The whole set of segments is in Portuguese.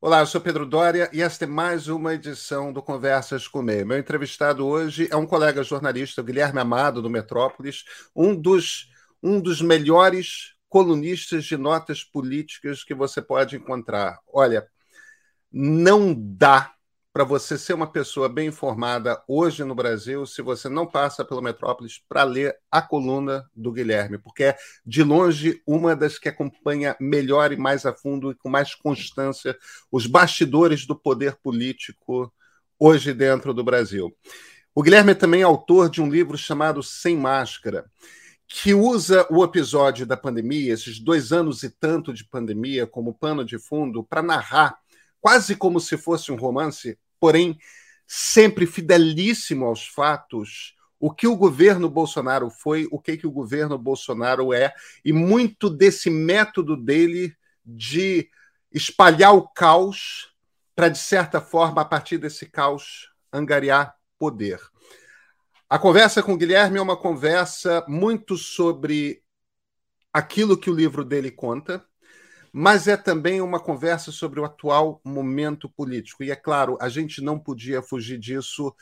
Olá, eu sou Pedro Dória e esta é mais uma edição do Conversas com Meio. Meu entrevistado hoje é um colega jornalista, Guilherme Amado, do Metrópolis, um dos, um dos melhores colunistas de notas políticas que você pode encontrar. Olha, não dá para você ser uma pessoa bem informada hoje no Brasil se você não passa pelo Metrópolis para ler a coluna do Guilherme, porque é de longe uma das que acompanha melhor e mais a fundo e com mais constância os bastidores do poder político hoje dentro do Brasil. O Guilherme é também autor de um livro chamado Sem Máscara, que usa o episódio da pandemia, esses dois anos e tanto de pandemia, como pano de fundo, para narrar, quase como se fosse um romance, porém sempre fidelíssimo aos fatos, o que o governo Bolsonaro foi, o que, que o governo Bolsonaro é, e muito desse método dele de espalhar o caos para, de certa forma, a partir desse caos, angariar poder. A conversa com o Guilherme é uma conversa muito sobre aquilo que o livro dele conta, mas é também uma conversa sobre o atual momento político. E é claro, a gente não podia fugir disso.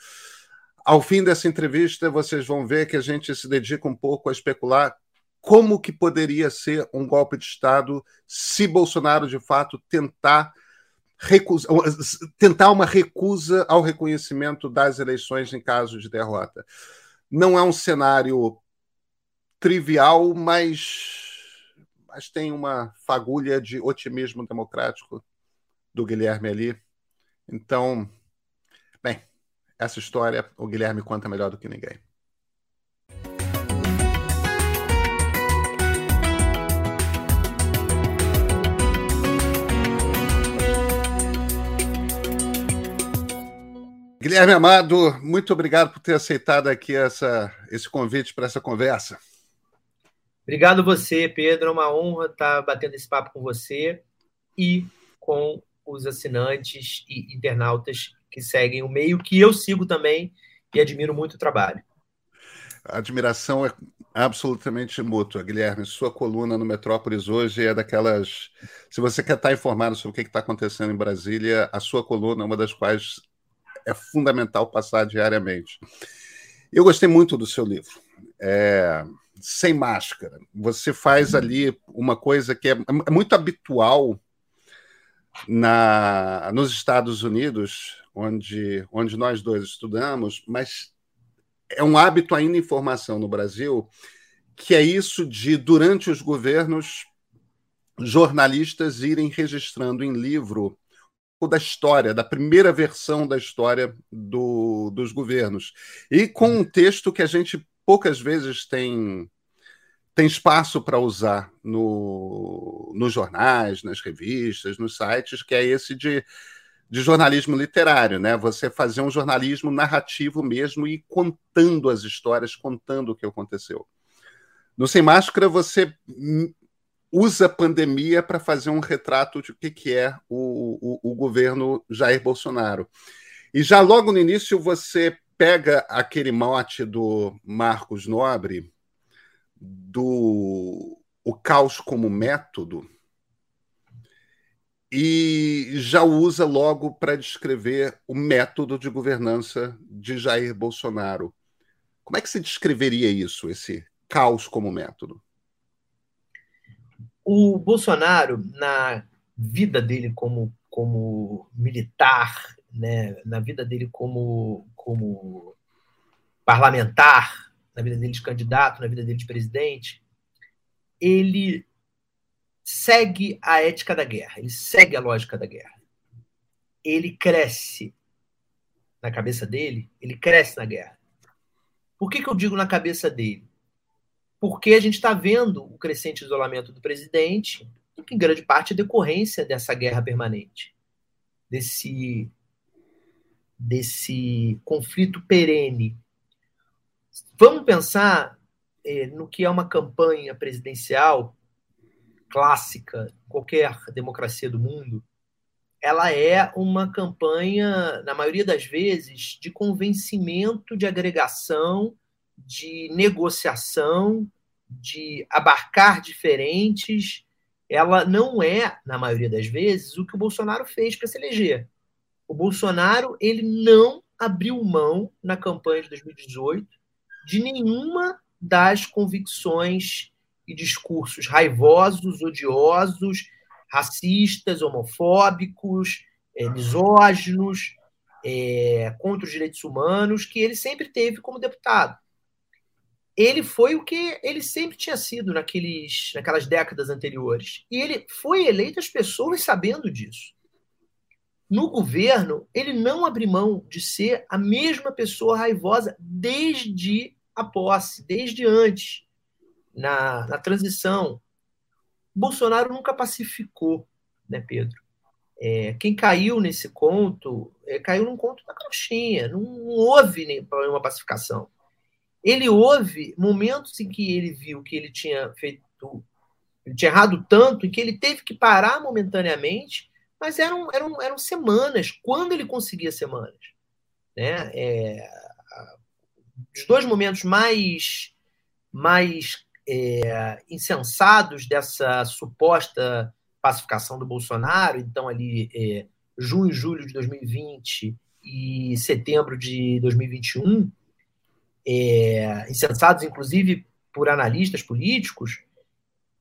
Ao fim dessa entrevista, vocês vão ver que a gente se dedica um pouco a especular como que poderia ser um golpe de Estado se Bolsonaro de fato tentar recusa, tentar uma recusa ao reconhecimento das eleições em caso de derrota. Não é um cenário trivial, mas mas tem uma fagulha de otimismo democrático do Guilherme ali. Então, bem, essa história o Guilherme conta melhor do que ninguém. Guilherme Amado, muito obrigado por ter aceitado aqui essa, esse convite para essa conversa. Obrigado você, Pedro. É uma honra estar batendo esse papo com você e com os assinantes e internautas que seguem o meio, que eu sigo também e admiro muito o trabalho. A admiração é absolutamente mútua, Guilherme. Sua coluna no Metrópolis hoje é daquelas. Se você quer estar informado sobre o que está acontecendo em Brasília, a sua coluna é uma das quais é fundamental passar diariamente. Eu gostei muito do seu livro. É sem máscara. Você faz uhum. ali uma coisa que é, é muito habitual na, nos Estados Unidos, onde, onde nós dois estudamos, mas é um hábito ainda em formação no Brasil, que é isso de, durante os governos, jornalistas irem registrando em livro da história, da primeira versão da história do, dos governos. E com um texto que a gente poucas vezes tem, tem espaço para usar no, nos jornais, nas revistas, nos sites, que é esse de, de jornalismo literário, né? Você fazer um jornalismo narrativo mesmo e contando as histórias, contando o que aconteceu. No Sem Máscara, você usa a pandemia para fazer um retrato de o que, que é o, o, o governo Jair Bolsonaro. E já logo no início você pega aquele mote do Marcos Nobre, do o caos como método, e já usa logo para descrever o método de governança de Jair Bolsonaro. Como é que se descreveria isso, esse caos como método? O Bolsonaro, na vida dele como, como militar, né, na vida dele como, como parlamentar, na vida dele de candidato, na vida dele de presidente, ele segue a ética da guerra, ele segue a lógica da guerra. Ele cresce na cabeça dele, ele cresce na guerra. Por que, que eu digo na cabeça dele? Porque a gente está vendo o crescente isolamento do presidente, que em grande parte é decorrência dessa guerra permanente, desse desse conflito perene. Vamos pensar eh, no que é uma campanha presidencial clássica, qualquer democracia do mundo. Ela é uma campanha, na maioria das vezes, de convencimento, de agregação, de negociação, de abarcar diferentes ela não é, na maioria das vezes, o que o Bolsonaro fez para se eleger. O Bolsonaro ele não abriu mão na campanha de 2018 de nenhuma das convicções e discursos raivosos, odiosos, racistas, homofóbicos, é, misóginos, é, contra os direitos humanos, que ele sempre teve como deputado. Ele foi o que ele sempre tinha sido naqueles, naquelas décadas anteriores. E ele foi eleito as pessoas sabendo disso. No governo, ele não abriu mão de ser a mesma pessoa raivosa desde a posse, desde antes, na, na transição. Bolsonaro nunca pacificou, né, Pedro? É, quem caiu nesse conto, é, caiu num conto da crochinha, não, não houve nenhuma pacificação. Ele houve momentos em que ele viu que ele tinha feito, ele tinha errado tanto, em que ele teve que parar momentaneamente, mas eram, eram, eram semanas, quando ele conseguia semanas. Né? É, os dois momentos mais, mais é, insensados dessa suposta pacificação do Bolsonaro, então ali é, junho e julho de 2020 e setembro de 2021, é, insensados inclusive por analistas políticos,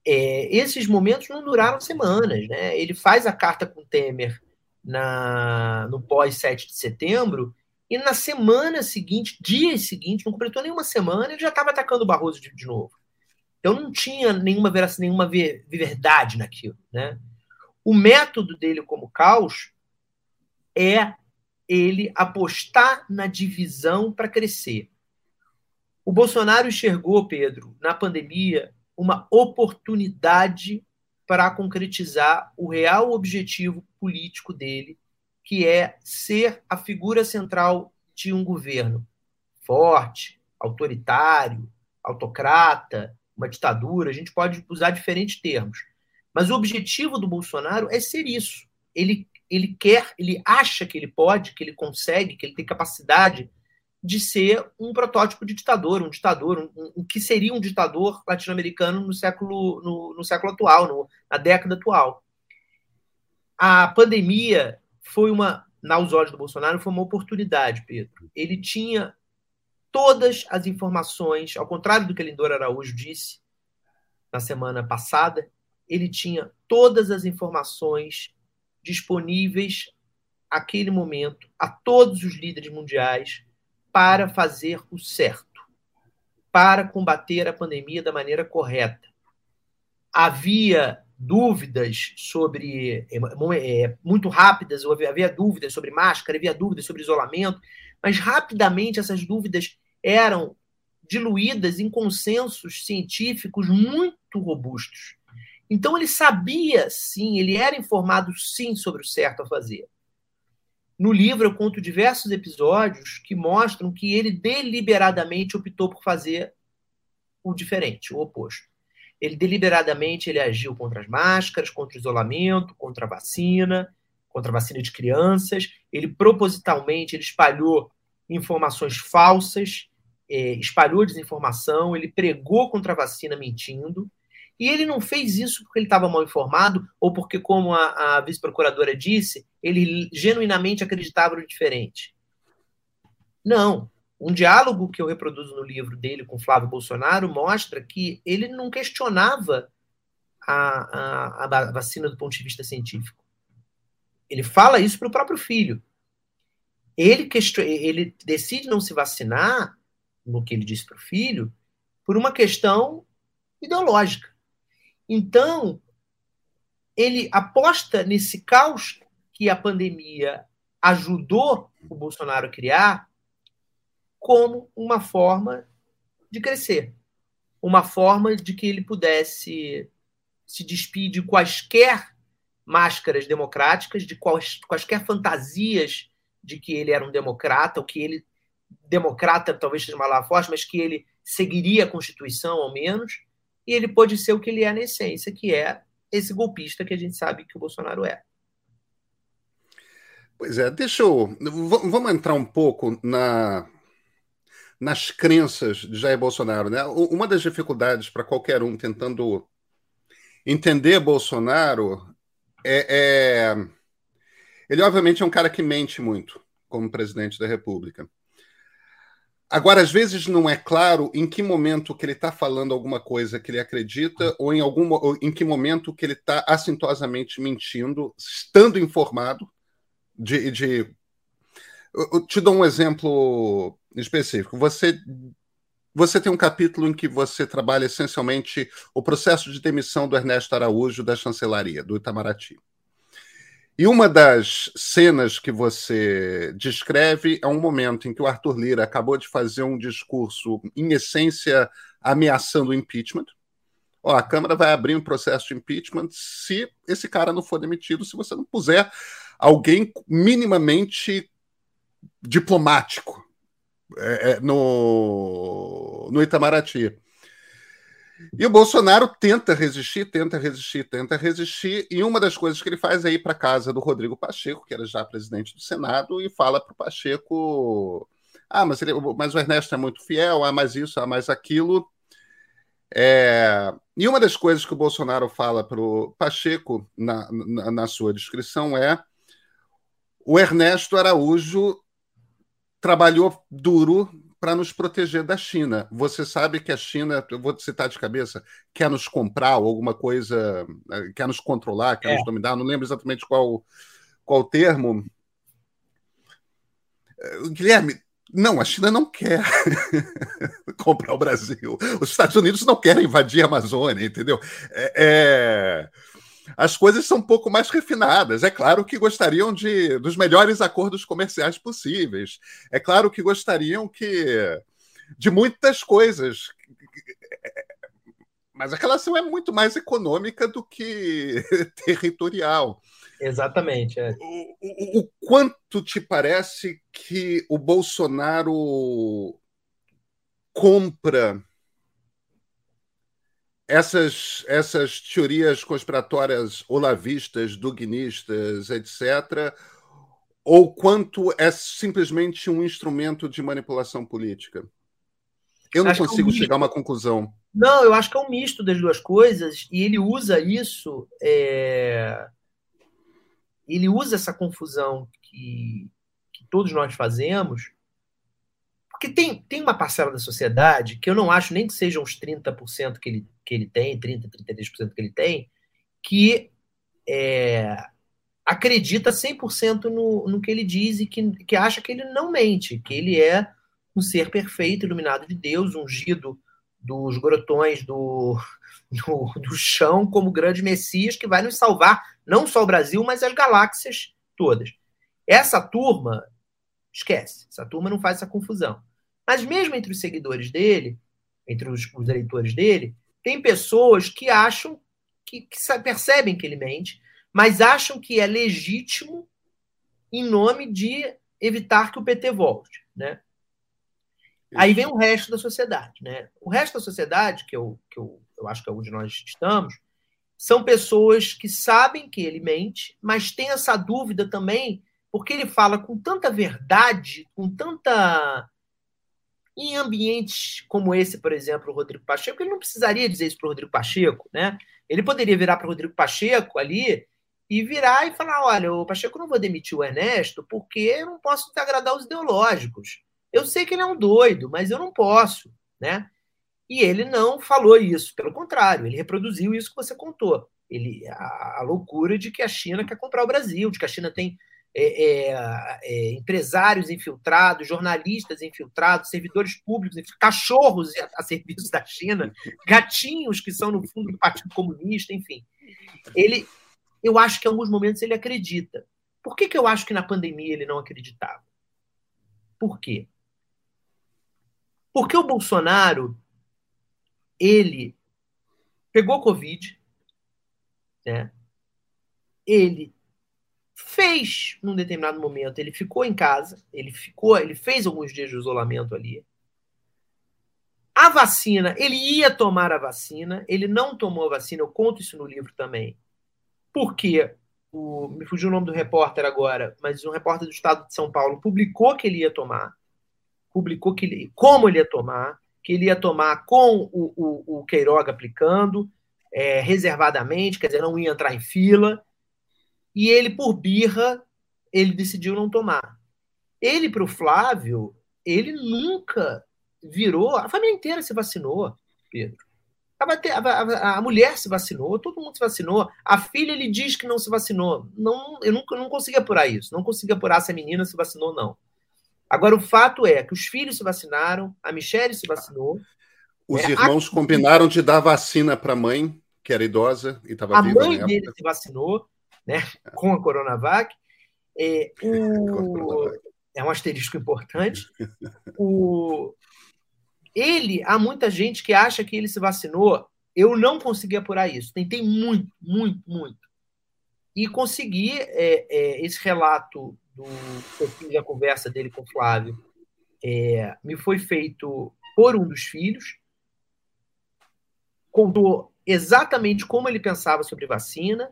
é, esses momentos não duraram semanas. Né? Ele faz a carta com Temer na, no pós-7 de setembro, e na semana seguinte, dias seguintes, não completou nenhuma semana, ele já estava atacando o Barroso de, de novo. Então não tinha nenhuma, nenhuma verdade naquilo. Né? O método dele como caos é ele apostar na divisão para crescer. O Bolsonaro enxergou, Pedro, na pandemia, uma oportunidade para concretizar o real objetivo político dele, que é ser a figura central de um governo forte, autoritário, autocrata, uma ditadura, a gente pode usar diferentes termos. Mas o objetivo do Bolsonaro é ser isso. Ele, ele quer, ele acha que ele pode, que ele consegue, que ele tem capacidade de ser um protótipo de ditador, um ditador, um, um que seria um ditador latino-americano no século, no, no século atual, no, na década atual. A pandemia foi uma, naus olhos do Bolsonaro, foi uma oportunidade, Pedro. Ele tinha todas as informações, ao contrário do que Lindor Araújo disse na semana passada, ele tinha todas as informações disponíveis aquele momento a todos os líderes mundiais para fazer o certo, para combater a pandemia da maneira correta. Havia dúvidas sobre é, é, muito rápidas, havia dúvidas sobre máscara, havia dúvidas sobre isolamento, mas rapidamente essas dúvidas eram diluídas em consensos científicos muito robustos. Então ele sabia sim, ele era informado sim sobre o certo a fazer. No livro eu conto diversos episódios que mostram que ele deliberadamente optou por fazer o diferente, o oposto. Ele deliberadamente ele agiu contra as máscaras, contra o isolamento, contra a vacina, contra a vacina de crianças. Ele propositalmente ele espalhou informações falsas é, espalhou desinformação, ele pregou contra a vacina mentindo, e ele não fez isso porque ele estava mal informado ou porque, como a, a vice-procuradora disse, ele genuinamente acreditava no diferente. Não. Um diálogo que eu reproduzo no livro dele com Flávio Bolsonaro mostra que ele não questionava a, a, a vacina do ponto de vista científico. Ele fala isso para o próprio filho. Ele, ele decide não se vacinar no que ele disse para o filho, por uma questão ideológica. Então, ele aposta nesse caos que a pandemia ajudou o Bolsonaro a criar como uma forma de crescer, uma forma de que ele pudesse se despir de quaisquer máscaras democráticas, de quais, quaisquer fantasias de que ele era um democrata, ou que ele democrata, talvez seja uma palavra forte, mas que ele seguiria a Constituição, ao menos, e ele pode ser o que ele é na essência, que é esse golpista que a gente sabe que o Bolsonaro é. Pois é, deixa eu. Vamos entrar um pouco na, nas crenças de Jair Bolsonaro. Né? Uma das dificuldades para qualquer um tentando entender Bolsonaro é, é, Ele, obviamente, é um cara que mente muito como presidente da República. Agora, às vezes não é claro em que momento que ele está falando alguma coisa que ele acredita ou em, algum, ou em que momento que ele está assintosamente mentindo, estando informado de, de... Eu te dou um exemplo específico. Você você tem um capítulo em que você trabalha essencialmente o processo de demissão do Ernesto Araújo da chancelaria, do Itamaraty. E uma das cenas que você descreve é um momento em que o Arthur Lira acabou de fazer um discurso, em essência, ameaçando o impeachment. Ó, a Câmara vai abrir um processo de impeachment se esse cara não for demitido, se você não puser alguém minimamente diplomático é, é, no, no Itamaraty. E o Bolsonaro tenta resistir, tenta resistir, tenta resistir, e uma das coisas que ele faz é ir para casa do Rodrigo Pacheco, que era já presidente do Senado, e fala para o Pacheco: ah, mas, ele, mas o Ernesto é muito fiel, ah, mais isso, ah, mais aquilo. É... E uma das coisas que o Bolsonaro fala para o Pacheco na, na, na sua descrição é: o Ernesto Araújo trabalhou duro para nos proteger da China. Você sabe que a China, eu vou citar de cabeça, quer nos comprar alguma coisa, eh, quer nos controlar, quer é. nos dominar, não lembro exatamente qual qual termo. Eh, Guilherme, não, a China não quer comprar o Brasil. Os Estados Unidos não querem invadir a Amazônia, entendeu? É, é as coisas são um pouco mais refinadas. É claro que gostariam de dos melhores acordos comerciais possíveis. É claro que gostariam que de muitas coisas. Mas a relação é muito mais econômica do que territorial. Exatamente. É. O, o, o quanto te parece que o Bolsonaro compra essas, essas teorias conspiratórias olavistas, dognistas, etc., ou quanto é simplesmente um instrumento de manipulação política? Eu não acho consigo é um chegar a uma conclusão. Não, eu acho que é um misto das duas coisas, e ele usa isso. É... Ele usa essa confusão que, que todos nós fazemos porque tem, tem uma parcela da sociedade que eu não acho nem que sejam os 30% que ele, que ele tem, 30%, 33% que ele tem, que é, acredita 100% no, no que ele diz e que, que acha que ele não mente, que ele é um ser perfeito, iluminado de Deus, ungido dos grotões do, do, do chão como grande Messias que vai nos salvar, não só o Brasil, mas as galáxias todas. Essa turma Esquece. Essa turma não faz essa confusão. Mas mesmo entre os seguidores dele, entre os, os eleitores dele, tem pessoas que acham, que, que percebem que ele mente, mas acham que é legítimo em nome de evitar que o PT volte, né? Aí vem o resto da sociedade, né? O resto da sociedade, que eu, que eu, eu acho que é onde nós estamos, são pessoas que sabem que ele mente, mas tem essa dúvida também porque ele fala com tanta verdade, com tanta. Em ambientes como esse, por exemplo, o Rodrigo Pacheco, ele não precisaria dizer isso para o Rodrigo Pacheco, né? Ele poderia virar para o Rodrigo Pacheco ali e virar e falar: olha, o Pacheco não vou demitir o Ernesto porque eu não posso agradar os ideológicos. Eu sei que ele é um doido, mas eu não posso, né? E ele não falou isso, pelo contrário, ele reproduziu isso que você contou. Ele, a, a loucura de que a China quer comprar o Brasil, de que a China tem é, é, é, empresários infiltrados, jornalistas infiltrados, servidores públicos, cachorros a, serviço da China, gatinhos que são no fundo do Partido Comunista, enfim. Ele, eu acho que em alguns momentos ele acredita. Por que, que eu acho que na pandemia ele não acreditava? Por quê? Porque o Bolsonaro, ele pegou Covid, né? ele fez num determinado momento, ele ficou em casa, ele ficou, ele fez alguns dias de isolamento ali. A vacina, ele ia tomar a vacina, ele não tomou a vacina, eu conto isso no livro também. Porque o, me fugiu o nome do repórter agora, mas um repórter do estado de São Paulo publicou que ele ia tomar, publicou que ele, como ele ia tomar, que ele ia tomar com o, o, o Queiroga aplicando, é, reservadamente, quer dizer, não ia entrar em fila. E ele, por birra, ele decidiu não tomar. Ele, para o Flávio, ele nunca virou. A família inteira se vacinou, Pedro. A, a, a, mulher se vacinou, todo mundo se vacinou. A filha, ele diz que não se vacinou. Não, eu nunca não consegui apurar isso. Não consegui apurar se a menina se vacinou, não. Agora, o fato é que os filhos se vacinaram, a Michelle se vacinou. Os é, irmãos a... combinaram de dar vacina para a mãe, que era idosa e estava viva. A mãe dele se vacinou, né, com a Coronavac. É, o... é um asterisco importante. O... Ele, há muita gente que acha que ele se vacinou. Eu não consegui apurar isso. Tentei muito, muito, muito. E consegui é, é, esse relato do da conversa dele com o Flávio. É, me foi feito por um dos filhos. Contou exatamente como ele pensava sobre vacina.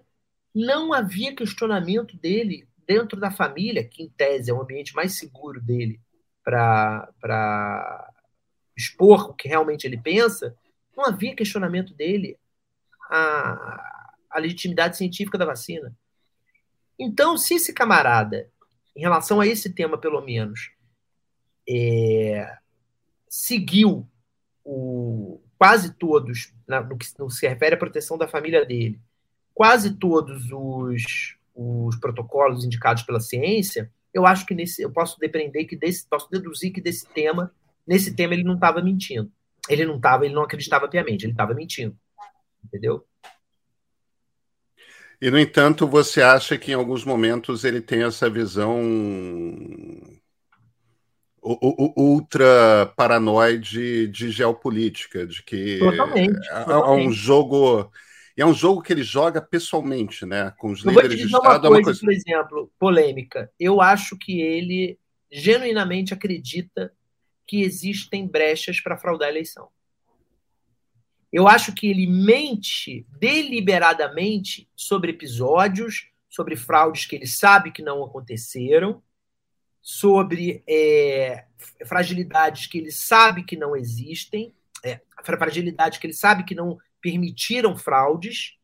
Não havia questionamento dele dentro da família, que em tese é o ambiente mais seguro dele para expor o que realmente ele pensa, não havia questionamento dele a, a legitimidade científica da vacina. Então, se esse camarada, em relação a esse tema, pelo menos, é, seguiu o, quase todos, na, no que no se refere à proteção da família dele, quase todos os, os protocolos indicados pela ciência, eu acho que nesse, eu posso depreender que desse, posso deduzir que desse tema Nesse tema, ele não estava mentindo. Ele não estava, ele não acreditava piamente, ele estava mentindo. Entendeu? E, no entanto, você acha que em alguns momentos ele tem essa visão ultra paranoide de geopolítica, de que totalmente, é um jogo é um jogo que ele joga pessoalmente, né, com os líderes de Estado. Uma coisa, é uma coisa... Por exemplo, polêmica. Eu acho que ele genuinamente acredita que existem brechas para fraudar a eleição. Eu acho que ele mente deliberadamente sobre episódios, sobre fraudes que ele sabe que não aconteceram, sobre é, fragilidades que ele sabe que não existem, é, fragilidades que ele sabe que não permitiram fraudes,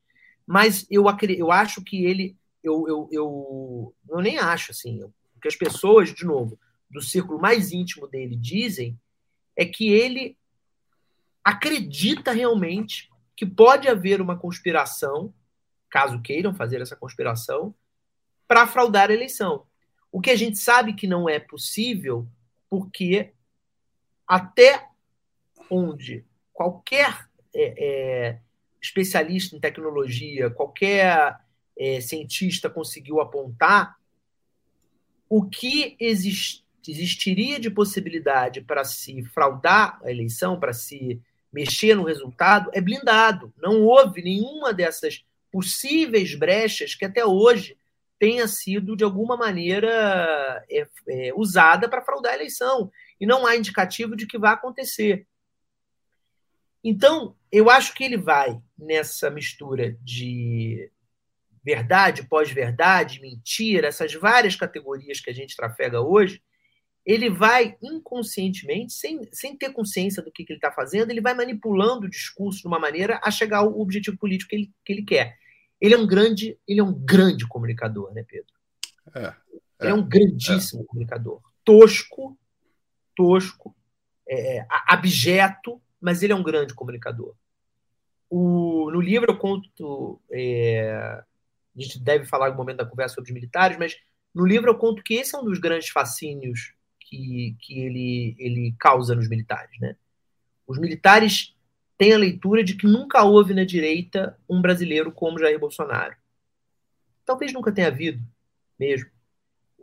mas eu, eu acho que ele. Eu, eu, eu, eu nem acho assim, que as pessoas, de novo, do círculo mais íntimo dele dizem é que ele acredita realmente que pode haver uma conspiração, caso queiram fazer essa conspiração, para fraudar a eleição. O que a gente sabe que não é possível, porque até onde qualquer é, é, especialista em tecnologia, qualquer é, cientista conseguiu apontar, o que existe existiria de possibilidade para se fraudar a eleição, para se mexer no resultado, é blindado. Não houve nenhuma dessas possíveis brechas que até hoje tenha sido, de alguma maneira, é, é, usada para fraudar a eleição. E não há indicativo de que vai acontecer. Então, eu acho que ele vai nessa mistura de verdade, pós-verdade, mentira, essas várias categorias que a gente trafega hoje, ele vai inconscientemente, sem, sem ter consciência do que, que ele está fazendo, ele vai manipulando o discurso de uma maneira a chegar ao objetivo político que ele, que ele quer. Ele é um grande, ele é um grande comunicador, né, Pedro? É, é, ele é um grandíssimo é. comunicador. Tosco, tosco, é, abjeto, mas ele é um grande comunicador. O, no livro eu conto, é, a gente deve falar no momento da conversa sobre os militares, mas no livro eu conto que esse é um dos grandes fascínios que, que ele, ele causa nos militares. Né? Os militares têm a leitura de que nunca houve na direita um brasileiro como Jair Bolsonaro. Talvez nunca tenha havido, mesmo.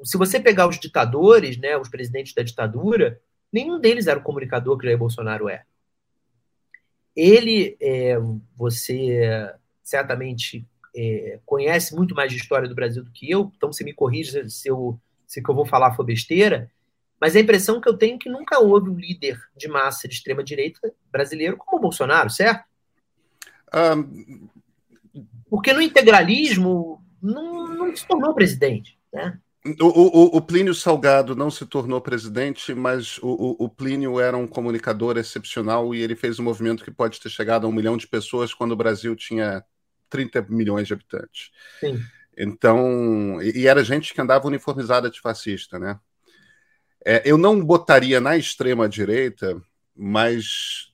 Se você pegar os ditadores, né, os presidentes da ditadura, nenhum deles era o comunicador que Jair Bolsonaro é. Ele, é, você certamente é, conhece muito mais de história do Brasil do que eu, então você me corrija se eu, se o que eu vou falar for besteira, mas a impressão que eu tenho é que nunca houve um líder de massa de extrema-direita brasileiro como o Bolsonaro, certo? Um... Porque no integralismo não, não se tornou presidente. Né? O, o, o, Plínio Salgado não se tornou presidente, mas o, o, Plínio era um comunicador excepcional e ele fez um movimento que pode ter chegado a um milhão de pessoas quando o Brasil tinha 30 milhões de habitantes. Sim. Então, e, e era gente que andava uniformizada de fascista, né? É, eu não botaria na extrema direita, mas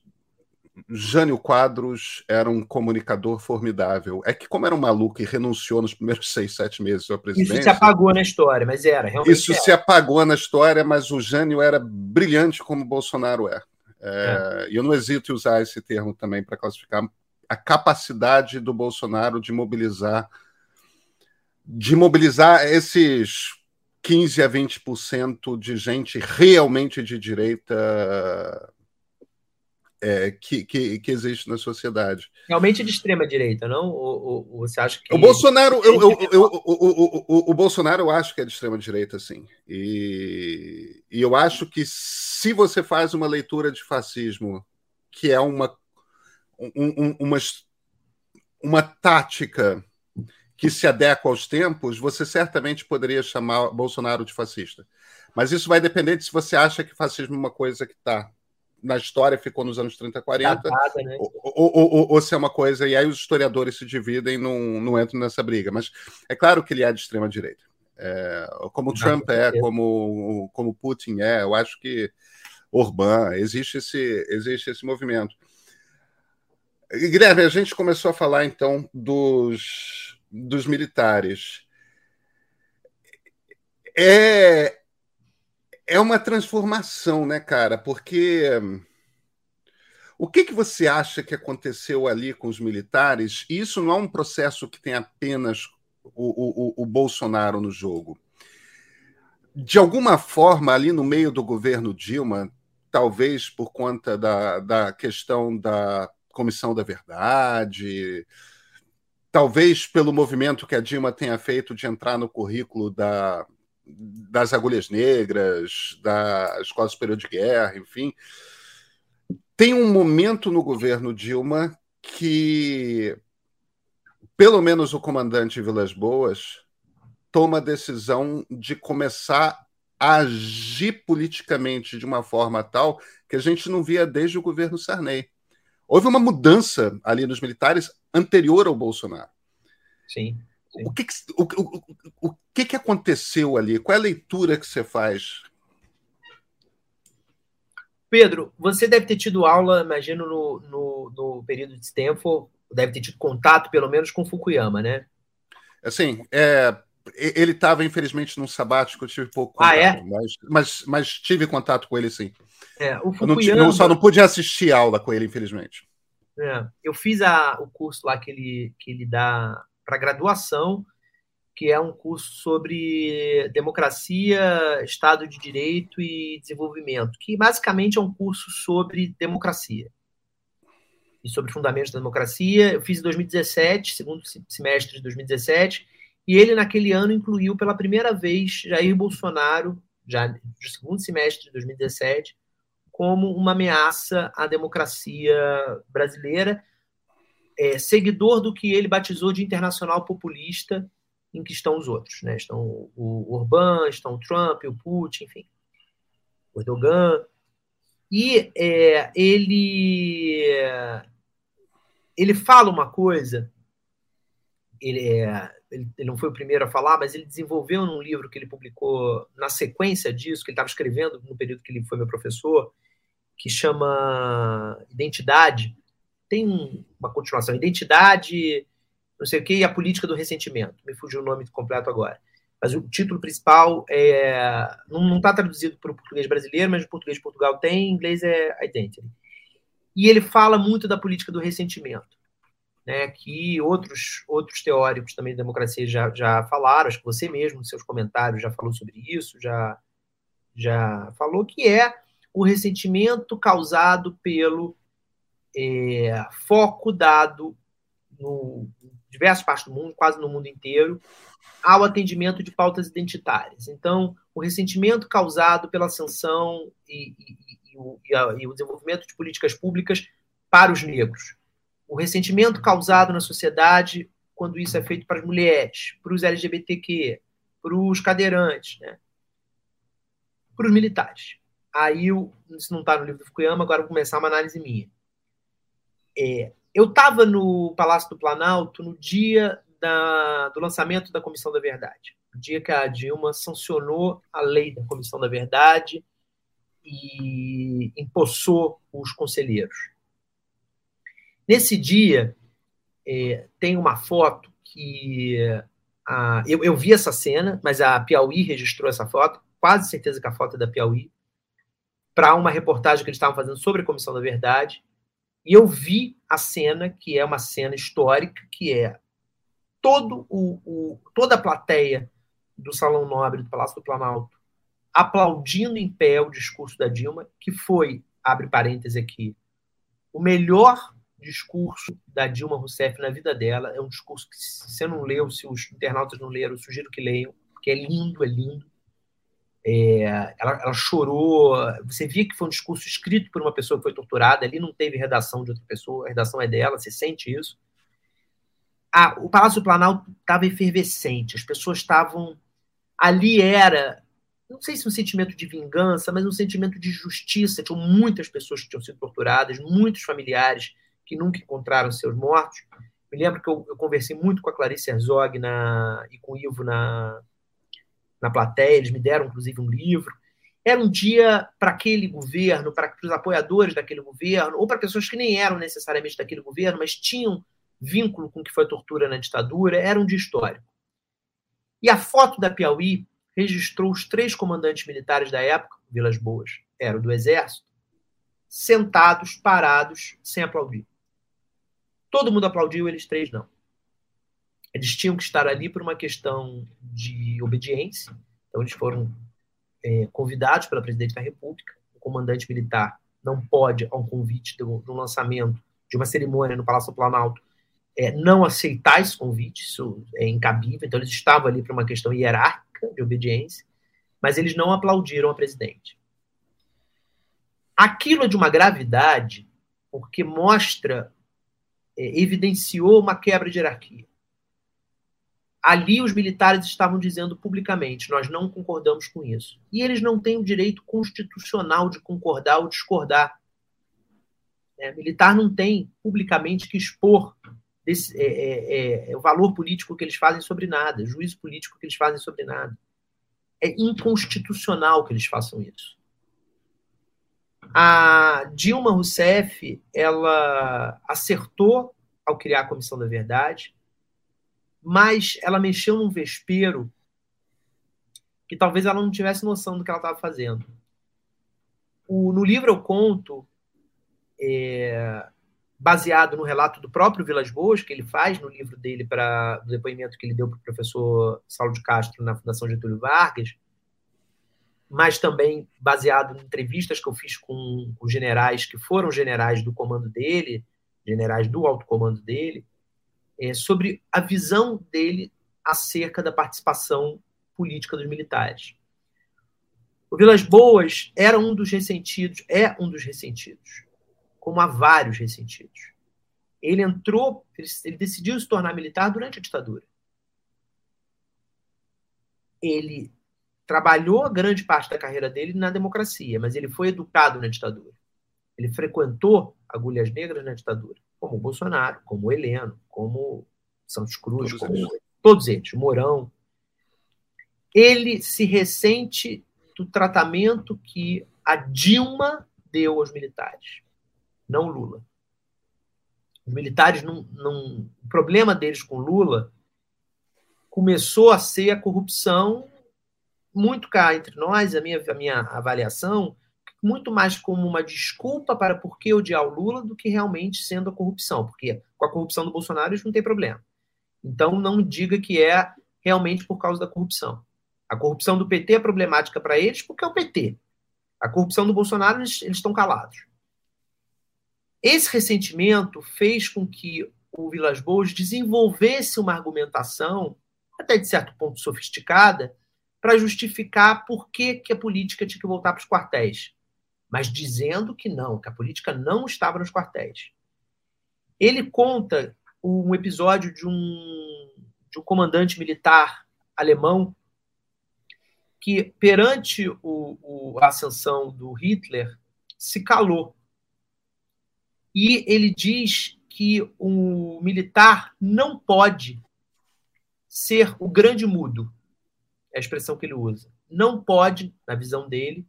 Jânio Quadros era um comunicador formidável. É que, como era um maluco e renunciou nos primeiros seis, sete meses da presidência. Isso se apagou na história, mas era, realmente. Isso era. se apagou na história, mas o Jânio era brilhante como Bolsonaro é. é, é. E eu não hesito em usar esse termo também para classificar a capacidade do Bolsonaro de mobilizar de mobilizar esses 15 a 20% de gente realmente de direita é, que, que, que, existe na sociedade. Realmente de extrema direita, não? Ou, ou, você acha que. O Bolsonaro, eu, eu, eu, o, o, o, Bolsonaro eu acho que é de extrema direita, sim. E, e eu acho que se você faz uma leitura de fascismo, que é uma, um, uma, uma tática que se adequa aos tempos, você certamente poderia chamar Bolsonaro de fascista. Mas isso vai depender de se você acha que fascismo é uma coisa que está na história ficou nos anos 30, 40, Datada, né? ou, ou, ou, ou, se é uma coisa, e aí os historiadores se dividem, não, não entram nessa briga. Mas é claro que ele é de extrema direita. É, como não, Trump é, como, como Putin é, eu acho que Orbán, existe esse, existe esse movimento. Guilherme, a gente começou a falar então dos, dos militares. É, é uma transformação, né, cara? Porque o que, que você acha que aconteceu ali com os militares? Isso não é um processo que tem apenas o, o, o Bolsonaro no jogo. De alguma forma, ali no meio do governo Dilma, talvez por conta da, da questão da Comissão da Verdade, talvez pelo movimento que a Dilma tenha feito de entrar no currículo da, das agulhas negras, da Escola Superior de Guerra, enfim. Tem um momento no governo Dilma que, pelo menos o comandante Vilas Boas, toma a decisão de começar a agir politicamente de uma forma tal que a gente não via desde o governo Sarney. Houve uma mudança ali nos militares anterior ao Bolsonaro. Sim. O, que, que o, o, o que, que aconteceu ali? Qual é a leitura que você faz? Pedro, você deve ter tido aula, imagino, no, no, no período de Stanford, deve ter tido contato, pelo menos, com Fukuyama, né? Assim, é, ele estava, infelizmente, num sabático, eu tive pouco contato, ah, é? mas, mas, mas, tive contato com ele, sim. É, o Fukuyama... não, só não pude assistir aula com ele, infelizmente. É, eu fiz a, o curso lá que ele, que ele dá para graduação, que é um curso sobre democracia, Estado de Direito e desenvolvimento, que basicamente é um curso sobre democracia e sobre fundamentos da democracia. Eu fiz em 2017, segundo semestre de 2017, e ele naquele ano incluiu pela primeira vez Jair Bolsonaro, já no segundo semestre de 2017, como uma ameaça à democracia brasileira é, seguidor do que ele batizou de internacional populista, em que estão os outros. Né? Estão o Orbán, estão o Trump, o Putin, enfim, o Erdogan. E é, ele, ele fala uma coisa, ele, é, ele, ele, não foi o primeiro a falar, mas ele desenvolveu num livro que ele publicou na sequência disso, que ele estava escrevendo no período que ele foi meu professor, que chama Identidade, tem uma continuação. Identidade, não sei o que, e a política do ressentimento. Me fugiu o nome completo agora. Mas o título principal é, não está traduzido para o português brasileiro, mas o português de Portugal tem, em inglês é Identity. E ele fala muito da política do ressentimento, né, que outros, outros teóricos também de democracia já, já falaram, acho que você mesmo, nos seus comentários, já falou sobre isso, já, já falou que é o ressentimento causado pelo é, foco dado no diversas partes do mundo, quase no mundo inteiro, ao atendimento de pautas identitárias. Então, o ressentimento causado pela sanção e, e, e, o, e, o, desenvolvimento de políticas públicas para os negros. O ressentimento causado na sociedade quando isso é feito para as mulheres, para os LGBTQ, para os cadeirantes, né? para os militares. Aí, isso não está no livro do Fukuyama, agora vou começar uma análise minha. É, eu estava no Palácio do Planalto no dia da, do lançamento da Comissão da Verdade, o dia que a Dilma sancionou a lei da Comissão da Verdade e empossou os conselheiros. Nesse dia, é, tem uma foto que. A, eu, eu vi essa cena, mas a Piauí registrou essa foto, quase certeza que a foto é da Piauí, para uma reportagem que eles estavam fazendo sobre a Comissão da Verdade. E eu vi a cena, que é uma cena histórica, que é todo o, o, toda a plateia do Salão Nobre do Palácio do Planalto aplaudindo em pé o discurso da Dilma, que foi, abre parênteses aqui, o melhor discurso da Dilma Rousseff na vida dela. É um discurso que, se você não leu, se os internautas não leram, eu sugiro que leiam, porque é lindo, é lindo. É, ela, ela, chorou. Você via que foi um discurso escrito por uma pessoa que foi torturada. Ali não teve redação de outra pessoa, a redação é dela, você sente isso. Ah, o Palácio do Planalto estava efervescente, as pessoas estavam. Ali era, não sei se um sentimento de vingança, mas um sentimento de justiça. Tinham muitas pessoas que tinham sido torturadas, muitos familiares que nunca encontraram seus mortos. Me lembro que eu, eu conversei muito com a Clarice Herzog na, e com o Ivo na, na plateia, eles me deram, inclusive, um livro. Era um dia para aquele governo, para os apoiadores daquele governo, ou para pessoas que nem eram necessariamente daquele governo, mas tinham vínculo com o que foi tortura na ditadura, era um dia histórico. E a foto da Piauí registrou os três comandantes militares da época, Vilas Boas, era do Exército, sentados, parados, sem aplaudir. Todo mundo aplaudiu, eles três não. Eles tinham que estar ali por uma questão de obediência. Então, eles foram é, convidados pela presidente da República. O comandante militar não pode, a um convite de um, lançamento de uma cerimônia no Palácio do Planalto, é, não aceitar esse convite. Isso é incabível. Então, eles estavam ali por uma questão hierárquica de obediência, mas eles não aplaudiram a presidente. Aquilo é de uma gravidade porque mostra, é, evidenciou uma quebra de hierarquia ali os militares estavam dizendo publicamente: nós não concordamos com isso. E eles não têm o direito constitucional de concordar ou discordar. É, militar não tem publicamente que expor desse, é, é, é, é, o valor político que eles fazem sobre nada, juízo político que eles fazem sobre nada. É inconstitucional que eles façam isso. A Dilma Rousseff, ela acertou ao criar a Comissão da Verdade, mas ela mexeu num vespeiro que talvez ela não tivesse noção do que ela estava fazendo. O, no livro eu conto, é, baseado no relato do próprio Vilas Boas, que ele faz no livro dele, para o depoimento que ele deu para o professor Saulo de Castro na Fundação Getúlio Vargas, mas também baseado em entrevistas que eu fiz com, com generais que foram generais do comando dele, generais do alto comando dele, é, sobre a visão dele acerca da participação política dos militares. O Vilas Boas era um dos ressentidos, é um dos ressentidos, como há vários ressentidos. Ele entrou, ele, decidiu se tornar militar durante a ditadura. Ele trabalhou grande parte da carreira dele na democracia, mas ele foi educado na ditadura. Ele frequentou agulhas negras na ditadura como o Bolsonaro, como o Heleno, como Santos Cruz, todos, como, eles. todos eles, Mourão. Ele se ressente do tratamento que a Dilma deu aos militares, não Lula. Os militares não, não. O problema deles com Lula começou a ser a corrupção, muito cá entre nós, a minha, a minha avaliação, muito mais como uma desculpa para por que odiar o Lula do que realmente sendo a corrupção, porque com a corrupção do Bolsonaro isso não tem problema. Então não diga que é realmente por causa da corrupção. A corrupção do PT é problemática para eles porque é o PT. A corrupção do Bolsonaro eles, eles estão calados. Esse ressentimento fez com que o Vilas Boas desenvolvesse uma argumentação, até de certo ponto sofisticada, para justificar por que, que a política tinha que voltar para os quartéis mas dizendo que não, que a política não estava nos quartéis. Ele conta um episódio de um, de um comandante militar alemão que, perante o, o, a ascensão do Hitler, se calou. E ele diz que o militar não pode ser o grande mudo, é a expressão que ele usa. Não pode, na visão dele,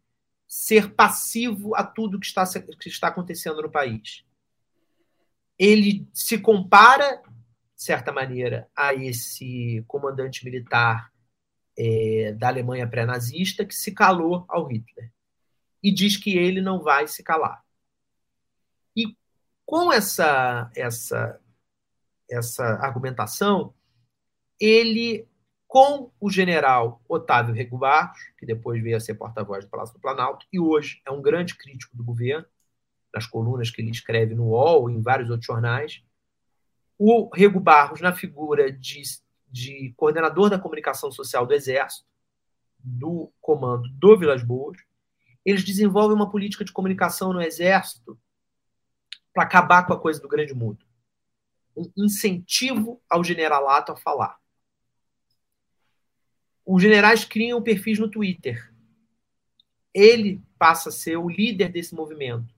ser passivo a tudo que está, que está acontecendo no país. Ele se compara, de certa maneira, a esse comandante militar é, da Alemanha pré-nazista que se calou ao Hitler. E diz que ele não vai se calar. E com essa, essa, essa argumentação, ele com o general Otávio Rego Barros, que depois veio a ser porta-voz do Palácio do Planalto, e hoje é um grande crítico do governo, nas colunas que ele escreve no UOL e em vários outros jornais. O Rego Barros, na figura de, de coordenador da comunicação social do Exército, do comando do Vilas Boas, eles desenvolvem uma política de comunicação no Exército para acabar com a coisa do grande mundo. Um incentivo ao generalato a falar os generais criam perfis no Twitter. Ele passa a ser o líder desse movimento.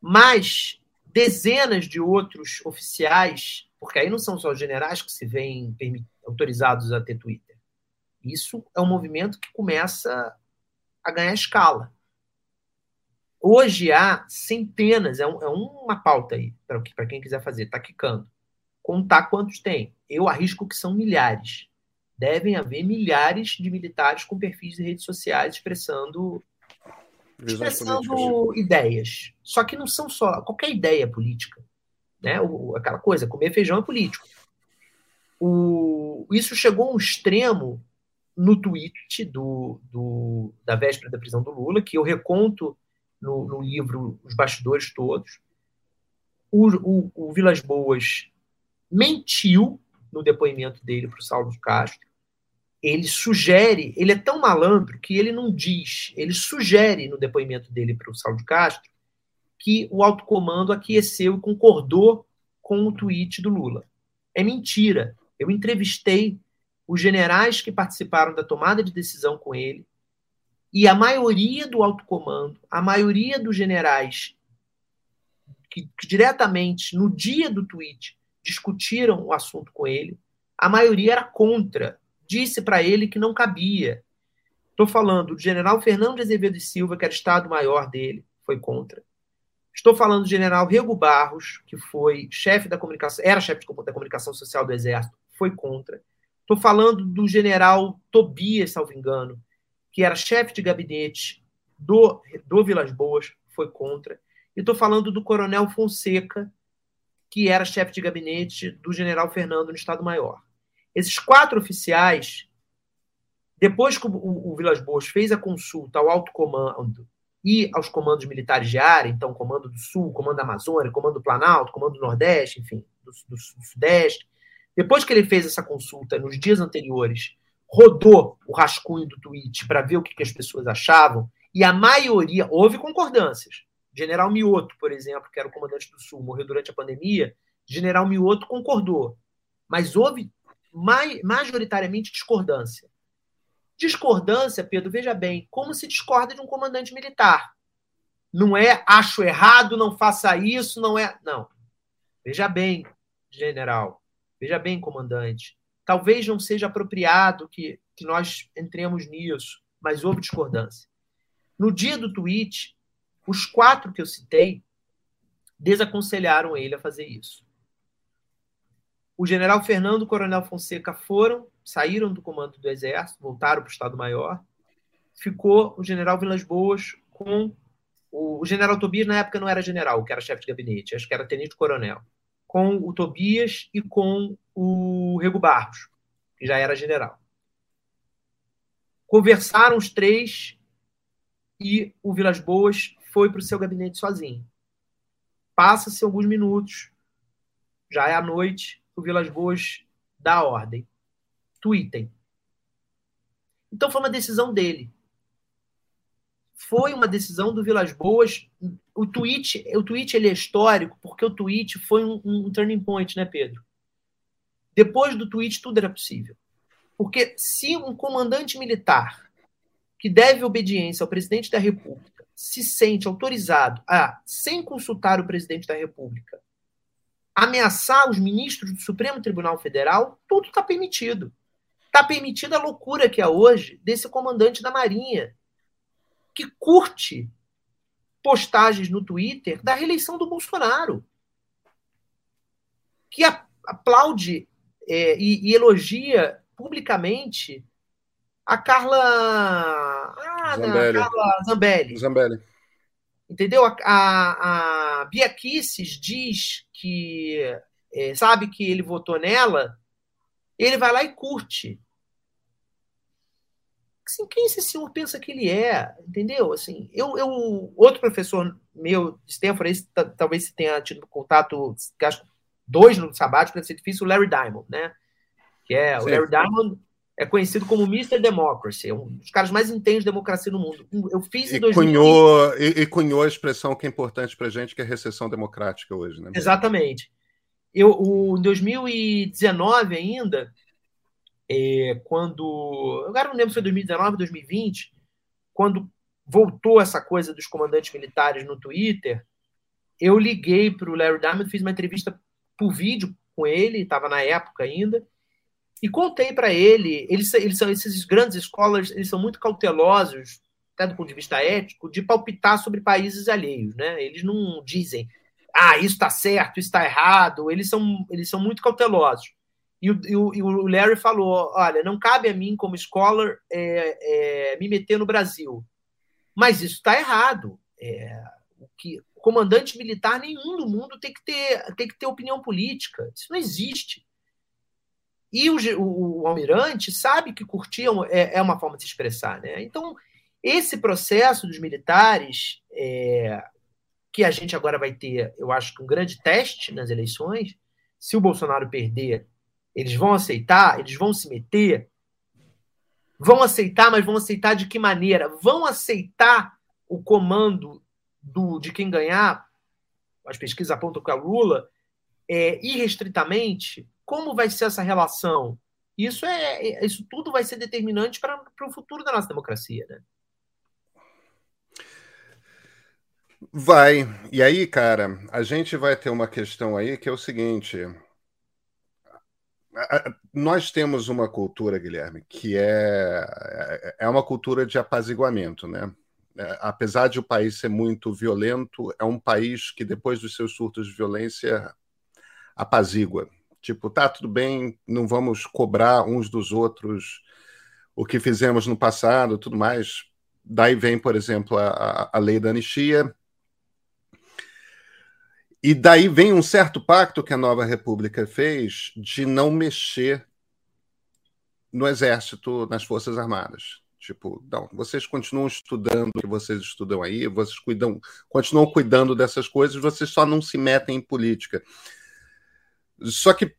Mas dezenas de outros oficiais, porque aí não são só os generais que se veem autorizados a ter Twitter. Isso é um movimento que começa a ganhar escala. Hoje há centenas, é, um, é uma pauta aí, para quem quiser fazer, está quicando. Contar quantos tem. Eu arrisco que são milhares devem haver milhares de militares com perfis de redes sociais expressando, expressando ideias. Só que não são só qualquer ideia política. Né? Aquela coisa, comer feijão é político. O, isso chegou a um extremo no tweet do, do, da véspera da prisão do Lula, que eu reconto no, no livro Os Bastidores Todos. O, o, o Vilas Boas mentiu no depoimento dele para o Saulo Castro ele sugere, ele é tão malandro que ele não diz, ele sugere no depoimento dele para o Saulo de Castro que o alto comando aqueceu e concordou com o tweet do Lula. É mentira. Eu entrevistei os generais que participaram da tomada de decisão com ele e a maioria do alto comando, a maioria dos generais que, que diretamente no dia do tweet discutiram o assunto com ele, a maioria era contra disse para ele que não cabia. Estou falando do general Fernando de Azevedo e Silva, que era Estado-Maior dele, foi contra. Estou falando do general Rego Barros, que foi chefe da comunicação, era chefe da comunicação social do Exército, foi contra. Estou falando do general Tobias, salvo engano, que era chefe de gabinete do, do Vilas Boas, foi contra. E estou falando do coronel Fonseca, que era chefe de gabinete do general Fernando no Estado-Maior. Esses quatro oficiais, depois que o, o Vilas Boas fez a consulta ao alto comando e aos comandos militares de área, então Comando do Sul, Comando Amazônia, Comando do Planalto, Comando do Nordeste, enfim, do, do, do Sudeste, depois que ele fez essa consulta nos dias anteriores, rodou o rascunho do tweet para ver o que, que as pessoas achavam, e a maioria, houve concordâncias. General Mioto, por exemplo, que era o comandante do Sul, morreu durante a pandemia, General Mioto concordou. Mas houve majoritariamente discordância. Discordância, Pedro, veja bem, como se discorda de um comandante militar. Não é acho errado, não faça isso, não é. Não. Veja bem, general. Veja bem, comandante. Talvez não seja apropriado que, que nós entremos nisso, mas houve discordância. No dia do tweet, os quatro que eu citei desaconselharam ele a fazer isso. O general Fernando e o coronel Fonseca foram, saíram do comando do Exército, voltaram para o Estado-Maior. Ficou o general Vilas Boas com. O, general Tobias, na época, não era general, que era chefe de gabinete, acho que era tenente-coronel. Com o Tobias e com o Rego Barros, que já era general. Conversaram os três e o Vilas Boas foi para o seu gabinete sozinho. Passa-se alguns minutos, já é a noite, o Vilas Boas dá ordem. Tweetem. Então foi uma decisão dele. Foi uma decisão do Vilas Boas. O tweet, o tweet ele é histórico porque o tweet foi um, um turning point, né, Pedro? Depois do tweet tudo era possível. Porque se um comandante militar que deve obediência ao presidente da República se sente autorizado a, sem consultar o presidente da República, ameaçar os ministros do Supremo Tribunal Federal, tudo está permitido. Está permitida a loucura que é hoje desse comandante da Marinha, que curte postagens no Twitter da reeleição do Bolsonaro, que aplaude é, e, e, elogia publicamente a Carla, ah, Zambelli. Carla Zambelli. Zambelli. Entendeu? A, a, a Bia Kisses diz que é, sabe que ele votou nela, ele vai lá e curte assim, quem esse senhor pensa que ele é? Entendeu? Assim, eu, eu outro professor meu de Stanford, esse, talvez você tenha tido contato, acho dois no sabático, deve ser difícil, o Larry Diamond, né? Que é, Sim. o Larry Diamond é conhecido como Mr. Democracy, é um dos caras mais intensos de democracia no mundo. Eu fiz em 2015... Cunhou, e, e cunhou a expressão que é importante para gente, que é recessão democrática hoje, né? Exatamente. Eu, o, em 2019 ainda, é, quando. Agora não lembro se foi 2019 ou 2020, quando voltou essa coisa dos comandantes militares no Twitter, eu liguei para o Larry Diamond, fiz uma entrevista por vídeo com ele, estava na época ainda, e contei para ele, eles, eles são esses grandes scholars, eles são muito cautelosos, até do ponto de vista ético, de palpitar sobre países alheios, né? Eles não dizem, ah, isso está certo, isso está errado, eles são, eles são muito cautelosos. E o, e, o, Larry falou: olha, não cabe a mim, como scholar, é, é, me meter no Brasil. Mas isso está errado. É, o, que, comandante militar nenhum do mundo tem que, ter, tem que ter opinião política. Isso não existe. E o, o, o almirante sabe que curtir é, é, uma forma de se expressar. Né? Então, esse processo dos militares, é, que a gente agora vai ter, eu acho que um grande teste nas eleições, se o Bolsonaro perder eles vão aceitar? Eles vão se meter? Vão aceitar, mas vão aceitar de que maneira? Vão aceitar o comando do, de quem ganhar? As pesquisas apontam que é Lula, é, irrestritamente. Como vai ser essa relação? Isso é, isso tudo vai ser determinante para o futuro da nossa democracia, né? Vai. E aí, cara, a gente vai ter uma questão aí que é o seguinte: nós temos uma cultura, Guilherme, que é, é, é uma cultura de apaziguamento, né? É, apesar de o país ser muito violento, é um país que depois dos seus surtos de violência apazigua. Tipo, tá tudo bem, não vamos cobrar uns dos outros o que fizemos no passado, tudo mais. Daí vem, por exemplo, a, a lei da anistia, e daí vem um certo pacto que a nova república fez de não mexer no exército, nas forças armadas. Tipo, não, vocês continuam estudando o que vocês estudam aí, vocês cuidam, continuam cuidando dessas coisas, vocês só não se metem em política. Só que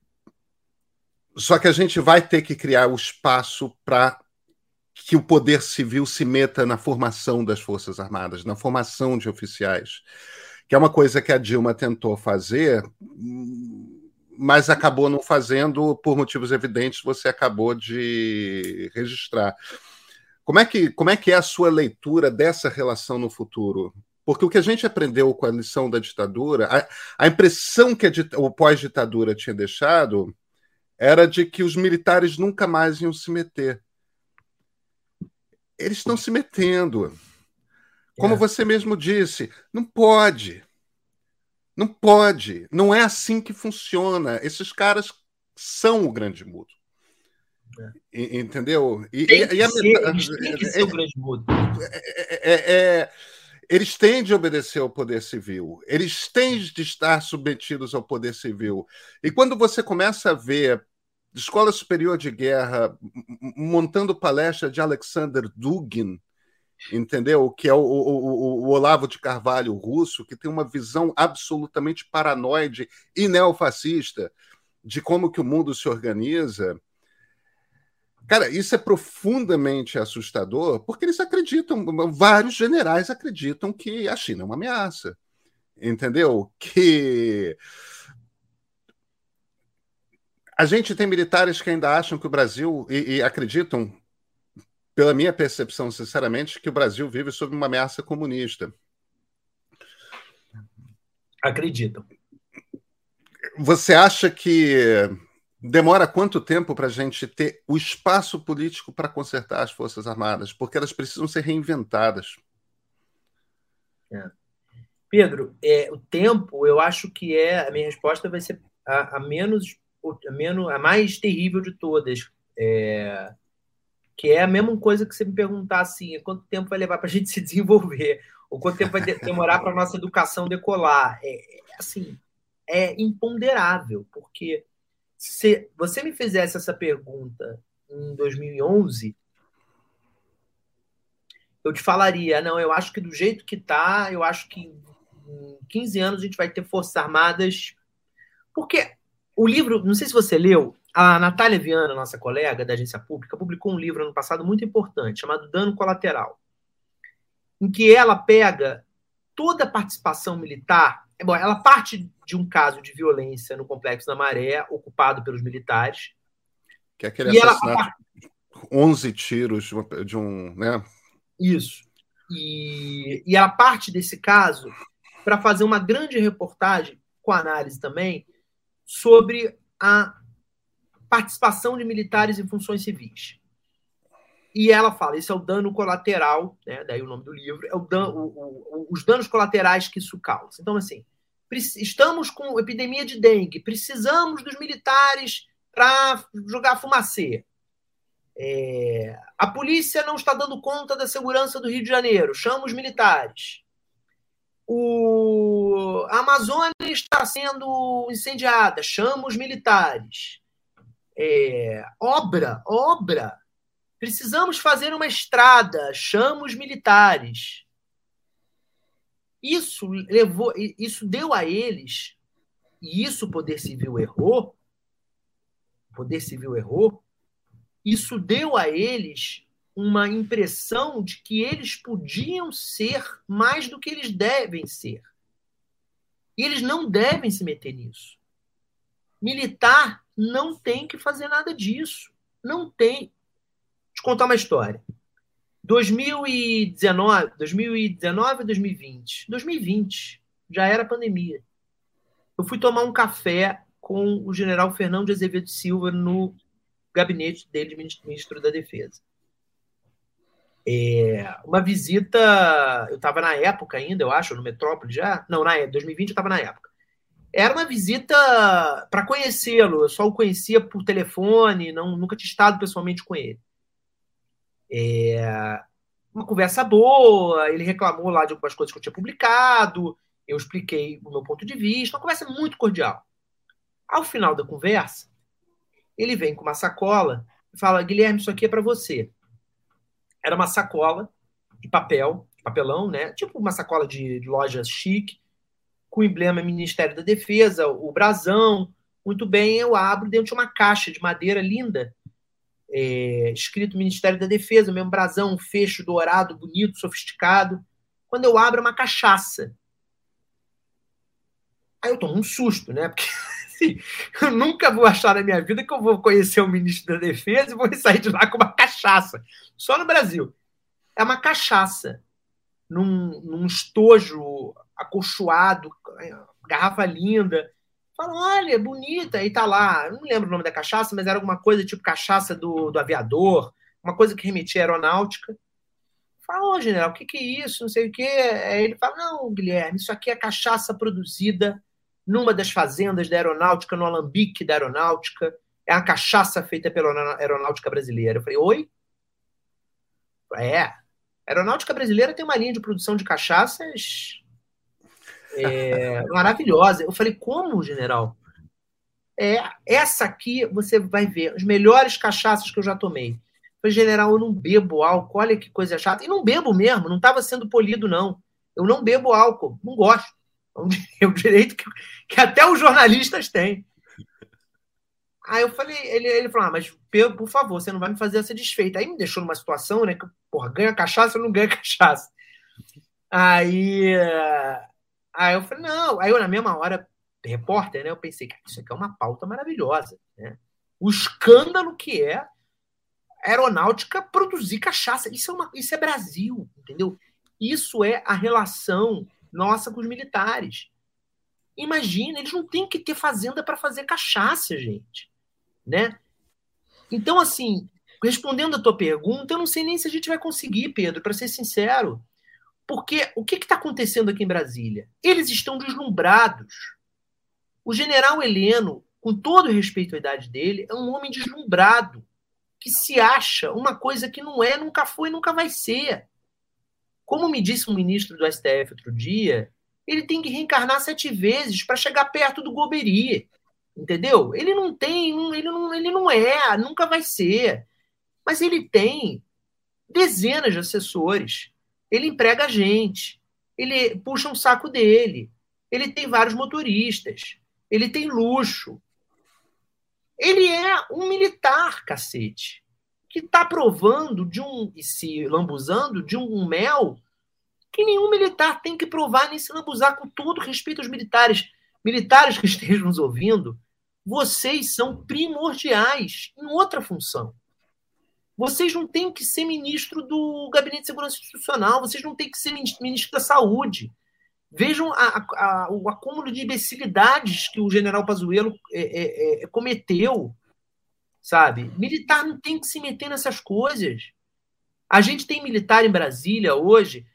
só que a gente vai ter que criar o espaço para que o poder civil se meta na formação das Forças Armadas, na formação de oficiais que é uma coisa que a Dilma tentou fazer, mas acabou não fazendo por motivos evidentes, você acabou de registrar. Como é que, como é, que é a sua leitura dessa relação no futuro? Porque o que a gente aprendeu com a lição da ditadura, a, a impressão que a, o pós-ditadura tinha deixado era de que os militares nunca mais iam se meter. Eles estão se metendo. Como é. você mesmo disse, não pode. Não pode. Não é assim que funciona. Esses caras são o grande mudo. É. Entendeu? E, tem e, e a, ser, eles têm que ser é, o grande mudo. É, é, é, eles têm de obedecer ao poder civil, eles têm de estar submetidos ao poder civil. E quando você começa a ver Escola Superior de Guerra montando palestra de Alexander Dugin, entendeu? Que é o, o, o, Olavo de Carvalho russo, que tem uma visão absolutamente paranoide e neofascista de como que o mundo se organiza. Cara, isso é profundamente assustador, porque eles acreditam, vários generais acreditam que a China é uma ameaça, entendeu? Que a gente tem militares que ainda acham que o Brasil e, e acreditam pela minha percepção, sinceramente, que o Brasil vive sob uma ameaça comunista. Acreditam. Você acha que demora quanto tempo para a gente ter o espaço político para consertar as Forças Armadas? Porque elas precisam ser reinventadas. É. Pedro, é, o tempo, eu acho que é a minha resposta vai ser a, a menos, a menos, a mais terrível de todas, é, que é a mesma coisa que você me perguntar assim, quanto tempo vai levar para a gente se desenvolver, ou quanto tempo vai demorar para a nossa educação decolar. É, é, assim, é imponderável, porque se você me fizesse essa pergunta em 2011, eu te falaria, não, eu acho que do jeito que está, eu acho que em 15 anos a gente vai ter Forças Armadas. Porque o livro, não sei se você leu, a Natália Viana, nossa colega da agência pública, publicou um livro ano passado muito importante, chamado Dano Colateral, em que ela pega toda a participação militar. Bom, ela parte de um caso de violência no Complexo da Maré, ocupado pelos militares. Que é aquele assassinato, ela, 11 tiros de um. Né? Isso. E, e ela parte desse caso para fazer uma grande reportagem, com análise também, sobre a participação de militares em funções civis. E ela fala, isso é o dano colateral, né? daí o nome do livro, é o, o, o, os danos colaterais que isso causa. Então, assim, estamos com epidemia de dengue, precisamos dos militares para jogar fumacê. É, a polícia não está dando conta da segurança do Rio de Janeiro, chama os militares o, a Amazônia está sendo incendiada, chama os militares. É, obra, obra. Precisamos fazer uma estrada, chama os militares. Isso levou, isso deu a eles, e isso o Poder Civil errou, o Poder Civil errou, isso deu a eles uma impressão de que eles podiam ser mais do que eles devem ser. E eles não devem se meter nisso. Militar não tem que fazer nada disso. Não tem. Eu contar uma história. 2019, 2019 2020. 2020, já era pandemia. Eu fui tomar um café com o general Fernando de Azevedo Silva no gabinete dele de ministro da Defesa. É, uma visita, eu estava na época ainda, eu acho, no Metrópole já. Não, na 2020 eu estava na época. Era uma visita para conhecê-lo, eu só o conhecia por telefone, não, nunca tinha estado pessoalmente com ele. É, uma conversa boa, ele reclamou lá de algumas coisas que eu tinha publicado, eu expliquei o meu ponto de vista, uma conversa muito cordial. Ao final da conversa, ele vem com uma sacola e fala: Guilherme, isso aqui é para você era uma sacola de papel, papelão, né? Tipo uma sacola de, de loja chique, com o emblema Ministério da Defesa, o brasão. Muito bem, eu abro dentro de uma caixa de madeira linda, é, escrito Ministério da Defesa, mesmo brasão, fecho dourado, bonito, sofisticado. Quando eu abro, é uma cachaça. Aí eu tomo um susto, né? Porque assim, eu nunca vou achar na minha vida que eu vou conhecer o ministro da Defesa e vou sair de lá com uma cachaça. Só no Brasil. É uma cachaça. Num, num estojo acolchoado, garrafa linda. Fala, olha, bonita. Aí tá lá, não lembro o nome da cachaça, mas era alguma coisa tipo cachaça do, do aviador, uma coisa que remetia à aeronáutica. Fala, ô, general, o que, que é isso? Não sei o quê. Aí ele fala, não, Guilherme, isso aqui é cachaça produzida numa das fazendas da aeronáutica, no alambique da aeronáutica. É uma cachaça feita pela aeronáutica brasileira. Eu falei, oi? É. A aeronáutica brasileira tem uma linha de produção de cachaças é, maravilhosa. Eu falei, como, general? É, essa aqui você vai ver, as melhores cachaças que eu já tomei. Eu falei, general, eu não bebo álcool, olha que coisa chata. E não bebo mesmo, não estava sendo polido, não. Eu não bebo álcool, não gosto. É um direito que, que até os jornalistas têm. Aí eu falei, ele, ele falou, ah, mas por favor, você não vai me fazer essa desfeita. Aí me deixou numa situação, né, que, porra, ganha cachaça ou não ganha cachaça. Aí, aí eu falei, não. Aí eu, na mesma hora, repórter, né, eu pensei, que isso aqui é uma pauta maravilhosa, né? O escândalo que é aeronáutica produzir cachaça. Isso é, uma, isso é Brasil, entendeu? Isso é a relação nossa com os militares. Imagina, eles não têm que ter fazenda para fazer cachaça, gente. Né? Então, assim, respondendo a tua pergunta, eu não sei nem se a gente vai conseguir, Pedro, para ser sincero. Porque o que está acontecendo aqui em Brasília? Eles estão deslumbrados. O general Heleno, com todo respeito à idade dele, é um homem deslumbrado, que se acha uma coisa que não é, nunca foi, nunca vai ser. Como me disse um ministro do STF outro dia, ele tem que reencarnar sete vezes para chegar perto do Goberi. Entendeu? Ele não tem, ele não, ele não é, nunca vai ser. Mas ele tem dezenas de assessores. Ele emprega gente. Ele puxa um saco dele. Ele tem vários motoristas. Ele tem luxo. Ele é um militar, cacete, que está provando de um e se lambuzando de um mel que nenhum militar tem que provar nem se lambuzar com todo respeito aos militares. Militares que estejam nos ouvindo, vocês são primordiais em outra função. Vocês não têm que ser ministro do Gabinete de Segurança Institucional, vocês não têm que ser ministro da Saúde. Vejam a, a, o acúmulo de imbecilidades que o general Pazuello é, é, é, cometeu, sabe? Militar não tem que se meter nessas coisas. A gente tem militar em Brasília hoje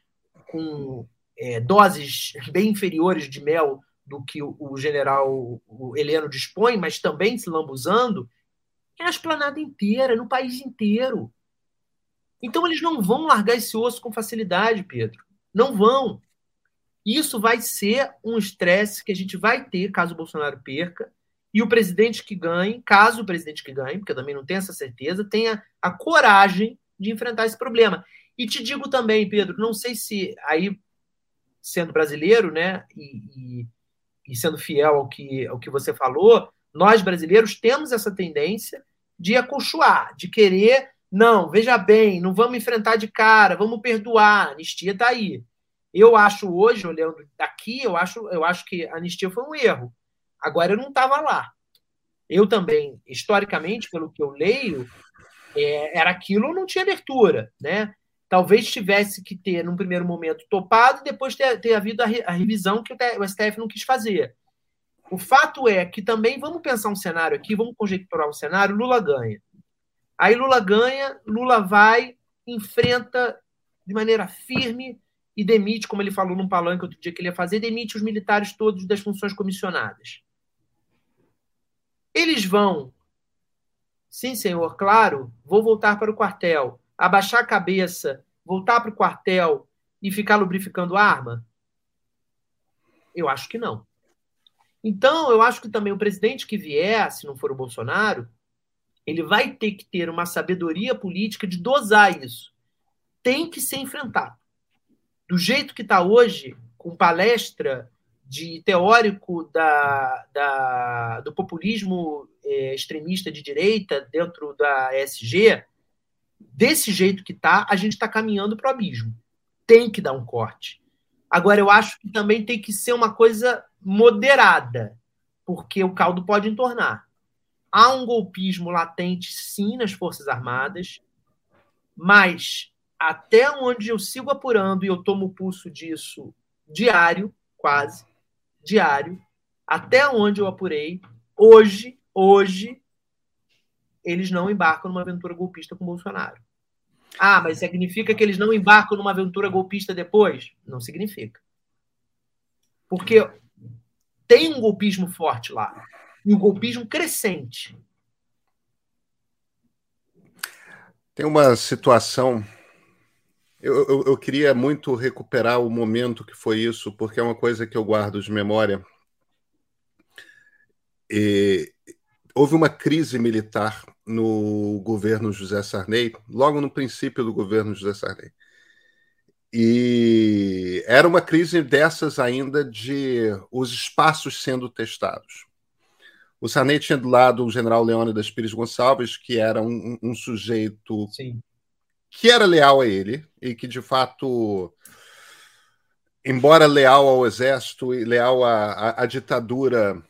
com é, doses bem inferiores de mel do que o, o general Heleno dispõe, mas também se lambuzando, é a esplanada inteira, no país inteiro. Então eles não vão largar esse osso com facilidade, Pedro. Não vão. Isso vai ser um estresse que a gente vai ter caso o Bolsonaro perca. E o presidente que ganhe, caso o presidente que ganhe, porque eu também não tenho essa certeza, tenha a coragem de enfrentar esse problema. E te digo também, Pedro, não sei se aí, sendo brasileiro, né, e, e, e sendo fiel ao que, ao que você falou, nós brasileiros temos essa tendência de acolchoar, de querer, não, veja bem, não vamos enfrentar de cara, vamos perdoar, a anistia está aí. Eu acho hoje, olhando daqui, eu acho, eu acho que a anistia foi um erro. Agora eu não estava lá. Eu também, historicamente, pelo que eu leio, é, era aquilo, não tinha abertura, né? Talvez tivesse que ter, num primeiro momento, topado e depois ter, ter havido a, re, a revisão que o STF não quis fazer. O fato é que também, vamos pensar um cenário aqui, vamos conjecturar um cenário, Lula ganha. Aí Lula ganha, Lula vai, enfrenta de maneira firme e demite, como ele falou num palanque outro dia que ele ia fazer, demite os militares todos das funções comissionadas. Eles vão, sim, senhor, claro, vou voltar para o quartel, abaixar a cabeça, voltar para o quartel e ficar lubrificando a arma? Eu acho que não. Então, eu acho que também o presidente que vier, se não for o Bolsonaro, ele vai ter que ter uma sabedoria política de dosar isso. Tem que ser enfrentado. Do jeito que está hoje, com palestra de teórico da, da do populismo é, extremista de direita dentro da ESG, desse jeito que está, a gente está caminhando para o abismo. Tem que dar um corte. Agora, eu acho que também tem que ser uma coisa moderada, porque o caldo pode entornar. Há um golpismo latente, sim, nas Forças Armadas, mas até onde eu sigo apurando, e eu tomo pulso disso diário, quase, diário, até onde eu apurei, hoje, hoje, eles não embarcam numa aventura golpista com Bolsonaro. Ah, mas significa que eles não embarcam numa aventura golpista depois? Não significa. Porque tem um golpismo forte lá. E um golpismo crescente. Tem uma situação. Eu, eu, eu, queria muito recuperar o momento que foi isso, porque é uma coisa que eu guardo de memória. E houve uma crise militar no governo José Sarney, logo no princípio do governo José Sarney. E era uma crise dessas ainda de os espaços sendo testados. O Sarney tinha do lado o general Leônidas Pires Gonçalves, que era um, um sujeito Sim. que era leal a ele e que, de fato, embora leal ao exército e leal à, à, à ditadura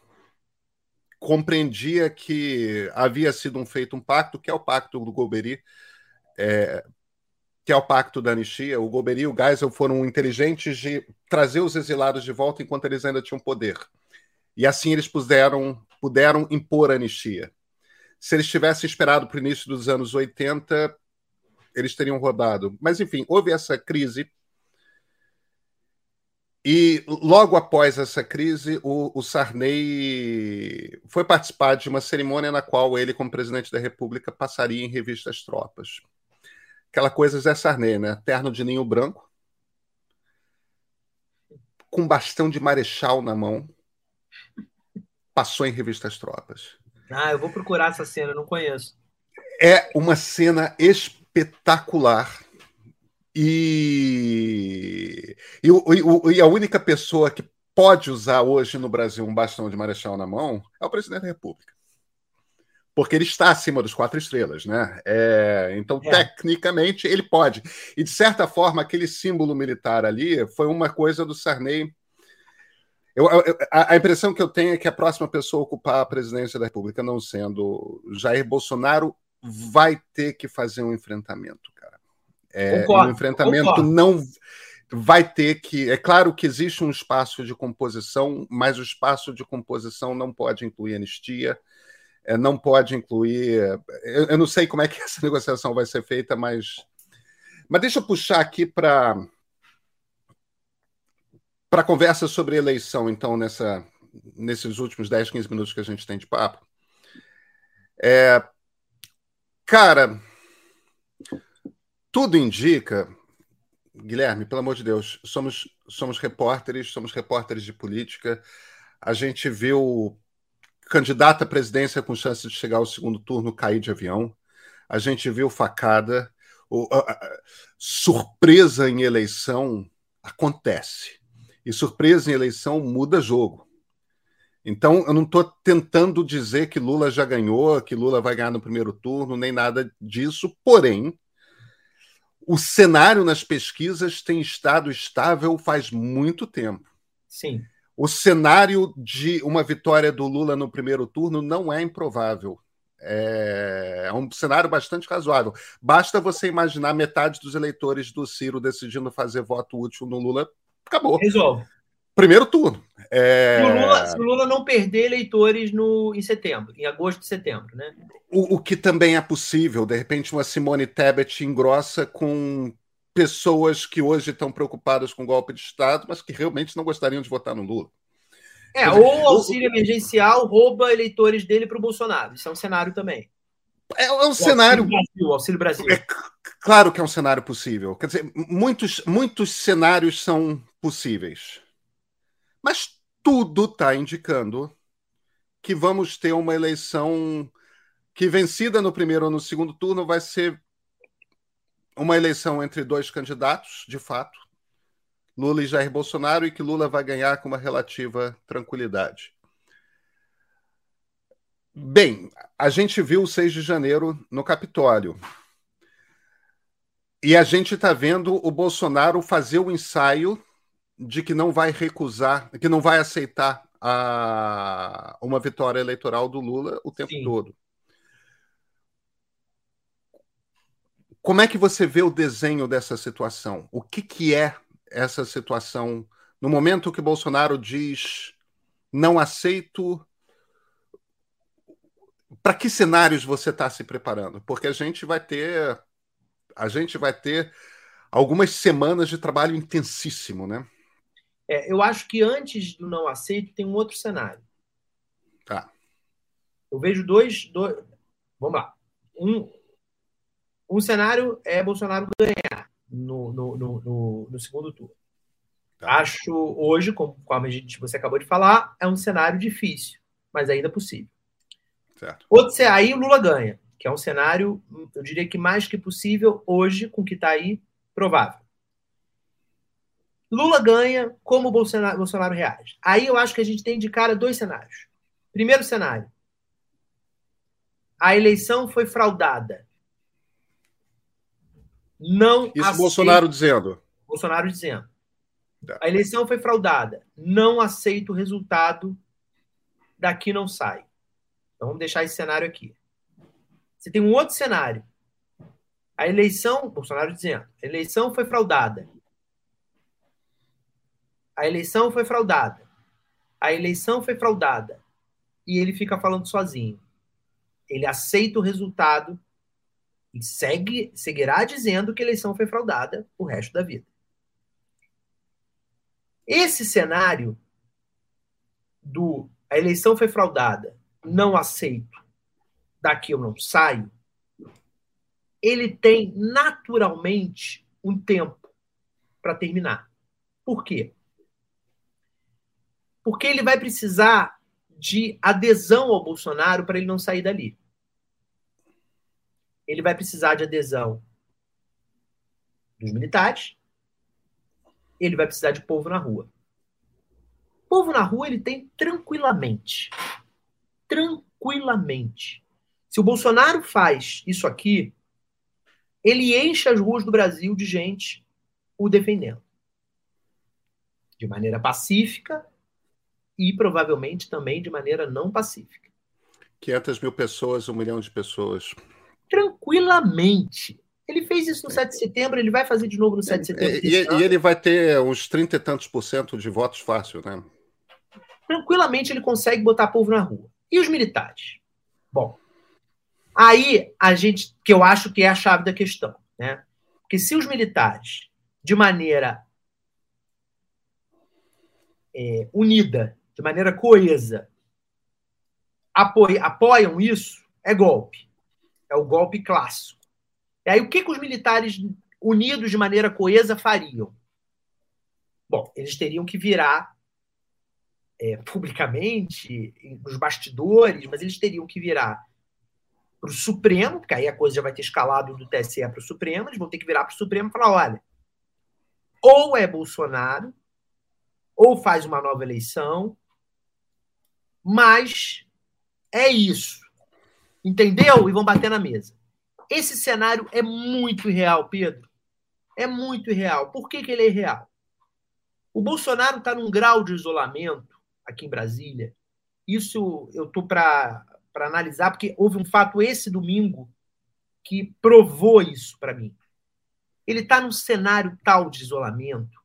compreendia que havia sido um feito um pacto, que é o pacto do Golbery, é, que é o pacto da anistia. O Golbery e o Geisel foram inteligentes de trazer os exilados de volta enquanto eles ainda tinham poder. E assim eles puderam, puderam impor a anistia. Se eles tivessem esperado para o início dos anos 80, eles teriam rodado. Mas, enfim, houve essa crise. E logo após essa crise, o, o, Sarney foi participar de uma cerimônia na qual ele, como presidente da República, passaria em revista as tropas. Aquela coisa Zé Sarney, né? Terno de ninho branco, com bastão de marechal na mão, passou em revista as tropas. Ah, eu vou procurar essa cena, não conheço. É uma cena espetacular. E, e, e, e, a única pessoa que pode usar hoje no Brasil um bastão de marechal na mão é o presidente da República. Porque ele está acima dos quatro estrelas, né? É, então, é. tecnicamente, ele pode. E, de certa forma, aquele símbolo militar ali foi uma coisa do Sarney eu, eu, a, impressão que eu tenho é que a próxima pessoa a ocupar a presidência da República, não sendo Jair Bolsonaro, vai ter que fazer um enfrentamento, cara. É, concordo, um enfrentamento concordo. não vai ter que. É claro que existe um espaço de composição, mas o espaço de composição não pode incluir anistia, é, não pode incluir. Eu, eu, não sei como é que essa negociação vai ser feita, mas. Mas deixa eu puxar aqui para para a conversa sobre eleição, então, nessa, nesses últimos 10, 15 minutos que a gente tem de papo. É, cara, tudo indica, Guilherme, pelo amor de Deus, somos, somos repórteres, somos repórteres de política. A gente viu candidato à presidência com chance de chegar ao segundo turno cair de avião. A gente viu facada. O, a, a, surpresa em eleição acontece. E surpresa em eleição muda jogo. Então, eu não estou tentando dizer que Lula já ganhou, que Lula vai ganhar no primeiro turno, nem nada disso. Porém, o cenário nas pesquisas tem estado estável faz muito tempo. Sim. O cenário de uma vitória do Lula no primeiro turno não é improvável. É, é um cenário bastante razoável. Basta você imaginar metade dos eleitores do Ciro decidindo fazer voto útil no Lula acabou. Resolve. Primeiro turno. É... Se, o Lula, se, o Lula, não perder eleitores no, em setembro, em agosto e setembro, né? O, o que também é possível, de repente, uma Simone Tebet engrossa com pessoas que hoje estão preocupadas com o golpe de Estado, mas que realmente não gostariam de votar no Lula. É, ou o auxílio emergencial rouba eleitores dele para o Bolsonaro. Isso é um cenário também. É, é um o cenário. Auxílio Brasil, auxílio Brasil. É, claro que é um cenário possível. Quer dizer, muitos, muitos cenários são possíveis. Mas tudo está indicando que vamos ter uma eleição que, vencida no primeiro ou no segundo turno, vai ser uma eleição entre dois candidatos, de fato, Lula e Jair Bolsonaro, e que Lula vai ganhar com uma relativa tranquilidade. Bem, a gente viu o 6 de janeiro no Capitólio. E a gente está vendo o Bolsonaro fazer o ensaio de que não vai recusar, que não vai aceitar a, uma vitória eleitoral do Lula o tempo Sim. todo. Como é que você vê o desenho dessa situação? O que, que é essa situação no momento que Bolsonaro diz não aceito? Para que cenários você está se preparando? Porque a gente vai ter a gente vai ter algumas semanas de trabalho intensíssimo, né? É, eu acho que antes do não aceito tem um outro cenário. Tá. Eu vejo dois, dois vamos lá. Um, um cenário é Bolsonaro ganhar no, no, no, no, segundo turno. Tá. Acho hoje, como, a gente, você acabou de falar, é um cenário difícil, mas ainda possível. Certo. Outro, aí o Lula ganha, que é um cenário, eu diria que mais que possível hoje, com o que está aí, provável. Lula ganha, como Bolsonaro, Bolsonaro reage? Aí eu acho que a gente tem de cara dois cenários. Primeiro cenário: a eleição foi fraudada. Não Isso aceito... Bolsonaro dizendo. Bolsonaro dizendo. Tá. A eleição foi fraudada. Não aceito o resultado. Daqui não sai. Então vamos deixar esse cenário aqui. Você tem um outro cenário. A eleição, Bolsonaro dizendo, a eleição foi fraudada. A eleição foi fraudada. A eleição foi fraudada. E ele fica falando sozinho. Ele aceita o resultado e segue, seguirá dizendo que a eleição foi fraudada o resto da vida. Esse cenário do a eleição foi fraudada, não aceito, daqui eu não saio, ele tem naturalmente um tempo para terminar. Por quê? Porque ele vai precisar de adesão ao Bolsonaro para ele não sair dali. Ele vai precisar de adesão dos militares, ele vai precisar de povo na rua. Povo na rua ele tem tranquilamente. Tranquilamente. Se o Bolsonaro faz isso aqui, ele enche as ruas do Brasil de gente o defendendo. De maneira pacífica e provavelmente também de maneira não pacífica. 500 mil pessoas, um milhão de pessoas. Tranquilamente. Ele fez isso no 7 de setembro, ele vai fazer de novo no 7 de setembro. E, e, e ele vai ter uns 30 e tantos por cento de votos fácil, né? Tranquilamente ele consegue botar povo na rua. E os militares? Bom, aí a gente, que eu acho que é a chave da questão, né? Porque se os militares, de maneira é, unida, de maneira coesa, apoiam isso, é golpe. É o golpe clássico. E aí, o que, que os militares unidos de maneira coesa fariam? Bom, eles teriam que virar é, publicamente, nos bastidores, mas eles teriam que virar para o Supremo, porque aí a coisa já vai ter escalado do TSE para o Supremo, eles vão ter que virar para o Supremo e falar: olha, ou é Bolsonaro, ou faz uma nova eleição, mas é isso. Entendeu? E vão bater na mesa. Esse cenário é muito irreal, Pedro. É muito irreal. Por que, que ele é irreal? O Bolsonaro está num grau de isolamento aqui em Brasília. Isso eu estou para analisar, porque houve um fato esse domingo que provou isso para mim. Ele está num cenário tal de isolamento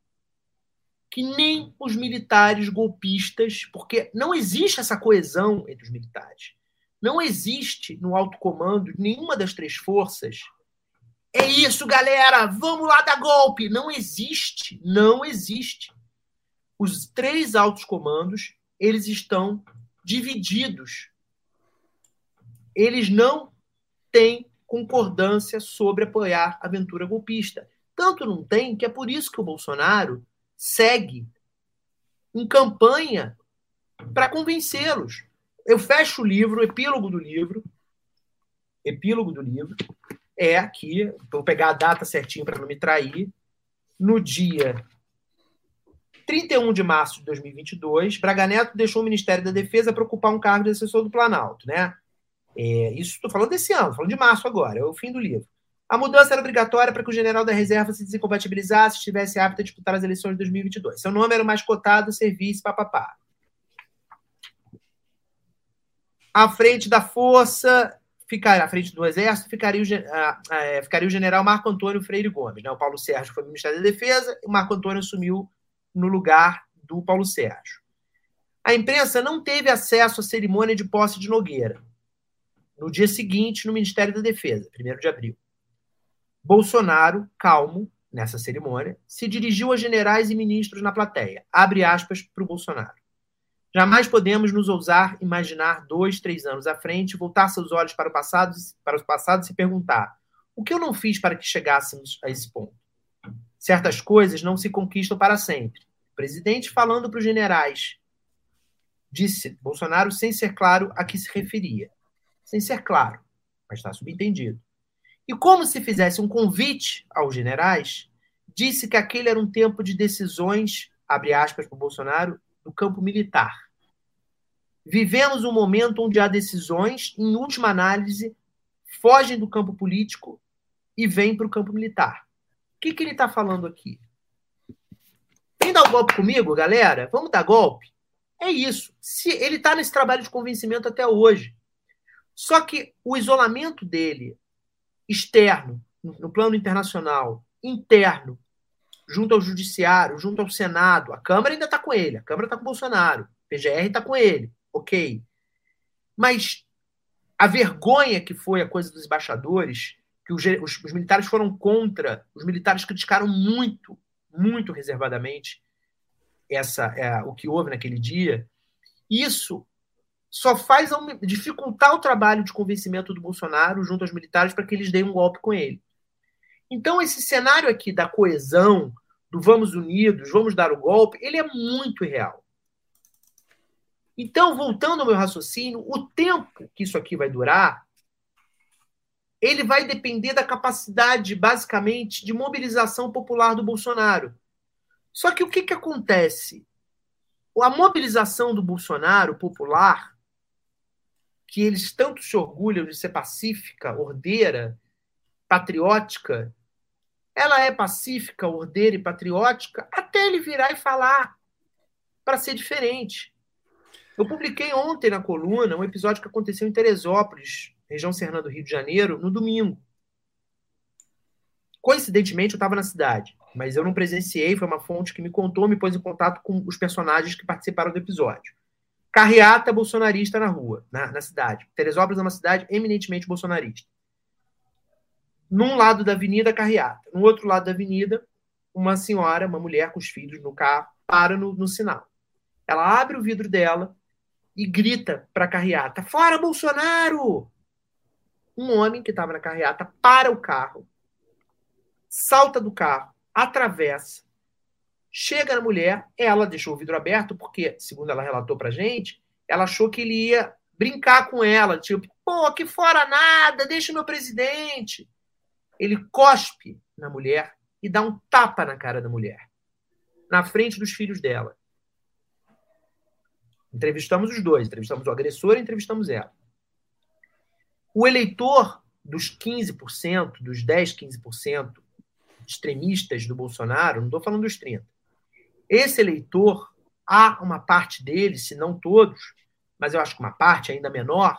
que nem os militares golpistas, porque não existe essa coesão entre os militares. Não existe no alto comando nenhuma das três forças. É isso, galera, vamos lá dar golpe. Não existe, não existe. Os três altos comandos, eles estão divididos. Eles não têm concordância sobre apoiar a aventura golpista. Tanto não tem que é por isso que o Bolsonaro segue em campanha para convencê-los. Eu fecho o livro, o epílogo do livro. Epílogo do livro é aqui, vou pegar a data certinho para não me trair. No dia 31 de março de 2022, Braga Neto deixou o Ministério da Defesa para ocupar um cargo de assessor do Planalto, né? É, isso estou falando desse ano, falando de março agora, é o fim do livro. A mudança era obrigatória para que o general da reserva se desincompatibilizasse estivesse apto a disputar as eleições de 2022. Seu nome era o mais cotado, serviço, papapá. À frente da força, ficaria, à frente do exército, ficaria o, é, ficaria o general Marco Antônio Freire Gomes. Né? O Paulo Sérgio foi ministro da Defesa e o Marco Antônio assumiu no lugar do Paulo Sérgio. A imprensa não teve acesso à cerimônia de posse de Nogueira. No dia seguinte, no Ministério da Defesa, 1 de abril. Bolsonaro, calmo, nessa cerimônia, se dirigiu a generais e ministros na plateia. Abre aspas para o Bolsonaro. Jamais podemos nos ousar imaginar dois, três anos à frente, voltar seus olhos para o passado, para e se perguntar: o que eu não fiz para que chegássemos a esse ponto? Certas coisas não se conquistam para sempre. O presidente falando para os generais, disse Bolsonaro sem ser claro a que se referia. Sem ser claro, mas está subentendido. E como se fizesse um convite aos generais, disse que aquele era um tempo de decisões, abre aspas para Bolsonaro, no campo militar. Vivemos um momento onde há decisões, em última análise, fogem do campo político e vêm para o campo militar. O que, que ele está falando aqui? Vem dar um golpe comigo, galera? Vamos dar golpe? É isso. Se ele está nesse trabalho de convencimento até hoje. Só que o isolamento dele externo no plano internacional, interno, junto ao Judiciário, junto ao Senado. A Câmara ainda está com ele, a Câmara está com o Bolsonaro, o PGR está com ele, ok. Mas a vergonha que foi a coisa dos embaixadores, que os, os, os militares foram contra, os militares criticaram muito, muito reservadamente essa é, o que houve naquele dia. Isso só faz dificultar o trabalho de convencimento do Bolsonaro junto aos militares para que eles deem um golpe com ele. Então, esse cenário aqui da coesão, do vamos unidos, vamos dar o golpe, ele é muito irreal. Então, voltando ao meu raciocínio, o tempo que isso aqui vai durar, ele vai depender da capacidade, basicamente, de mobilização popular do Bolsonaro. Só que o que, que acontece? A mobilização do Bolsonaro popular, que eles tanto se orgulham de ser pacífica, ordeira, patriótica, ela é pacífica, ordeira e patriótica até ele virar e falar para ser diferente. Eu publiquei ontem na coluna um episódio que aconteceu em Teresópolis, região serrana do Rio de Janeiro, no domingo. Coincidentemente, eu estava na cidade, mas eu não presenciei, foi uma fonte que me contou, me pôs em contato com os personagens que participaram do episódio. Carreata bolsonarista na rua, na, na cidade. Teresópolis é uma cidade eminentemente bolsonarista num lado da avenida, carreata. No outro lado da avenida, uma senhora, uma mulher com os filhos no carro, para no, no sinal. Ela abre o vidro dela e grita para a carreata: Fora Bolsonaro! Um homem que estava na carreata para o carro, salta do carro, atravessa, chega na mulher, ela deixou o vidro aberto porque, segundo ela relatou para gente, ela achou que ele ia brincar com ela, tipo, pô, aqui fora nada, deixa o meu presidente ele cospe na mulher e dá um tapa na cara da mulher, na frente dos filhos dela. Entrevistamos os dois, entrevistamos o agressor e entrevistamos ela. O eleitor dos 15%, dos 10, 15% extremistas do Bolsonaro, não estou falando dos 30%, esse eleitor, há uma parte dele, se não todos, mas eu acho que uma parte ainda menor,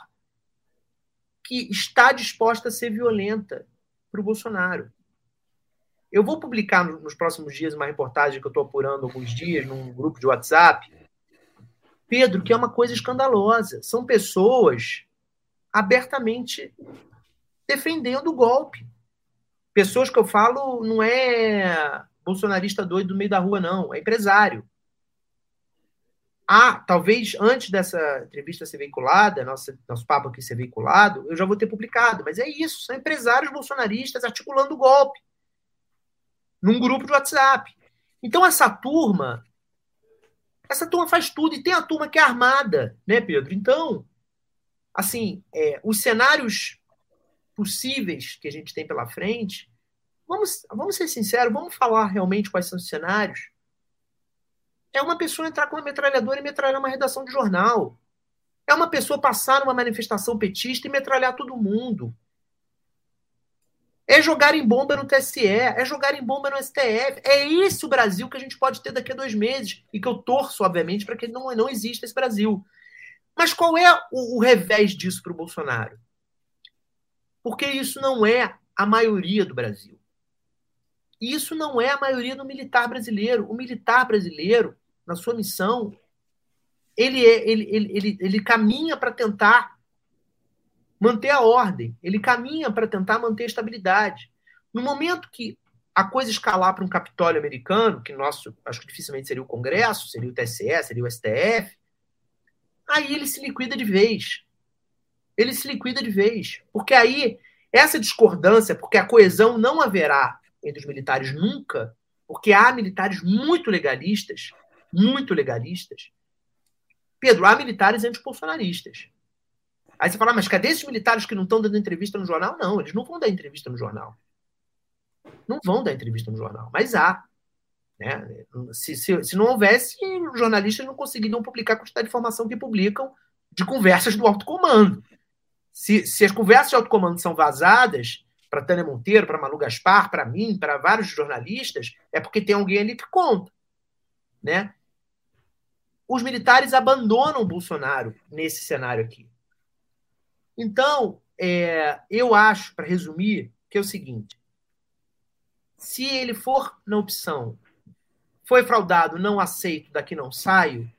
que está disposta a ser violenta para o Bolsonaro. Eu vou publicar nos próximos dias uma reportagem que eu estou apurando alguns dias num grupo de WhatsApp. Pedro, que é uma coisa escandalosa. São pessoas abertamente defendendo o golpe. Pessoas que eu falo não é bolsonarista doido no meio da rua, não. É empresário. Ah, talvez antes dessa entrevista ser veiculada, nosso, nosso papo aqui ser veiculado, eu já vou ter publicado. Mas é isso, são empresários bolsonaristas articulando o golpe num grupo de WhatsApp. Então essa turma, essa turma faz tudo e tem a turma que é armada, né, Pedro? Então, assim, é, os cenários possíveis que a gente tem pela frente, vamos, vamos ser sinceros, vamos falar realmente quais são os cenários é uma pessoa entrar com uma metralhadora e metralhar uma redação de jornal. É uma pessoa passar numa manifestação petista e metralhar todo mundo. É jogar em bomba no TSE, é jogar em bomba no STF. É esse o Brasil que a gente pode ter daqui a dois meses. E que eu torço, obviamente, para que não, não exista esse Brasil. Mas qual é o, o revés disso para o Bolsonaro? Porque isso não é a maioria do Brasil. Isso não é a maioria do militar brasileiro. O militar brasileiro na sua missão, ele, é, ele, ele, ele, ele caminha para tentar manter a ordem, ele caminha para tentar manter a estabilidade. No momento que a coisa escalar para um Capitólio americano, que nosso, acho que dificilmente seria o Congresso, seria o TSE, seria o STF, aí ele se liquida de vez. Ele se liquida de vez. Porque aí, essa discordância, porque a coesão não haverá entre os militares nunca, porque há militares muito legalistas muito legalistas. Pedro, há militares anti-bolsonaristas. Aí você fala, mas cadê esses militares que não estão dando entrevista no jornal? Não, eles não vão dar entrevista no jornal. Não vão dar entrevista no jornal, mas há. Né? Se, se, se não houvesse, os jornalistas não conseguiriam publicar a quantidade de informação que publicam de conversas do alto comando. Se, se as conversas de alto comando são vazadas para Tânia Monteiro, para Malu Gaspar, para mim, para vários jornalistas, é porque tem alguém ali que conta. Né? Os militares abandonam Bolsonaro nesse cenário aqui. Então, é, eu acho, para resumir, que é o seguinte: Se ele for na opção, foi fraudado, não aceito, daqui não saio,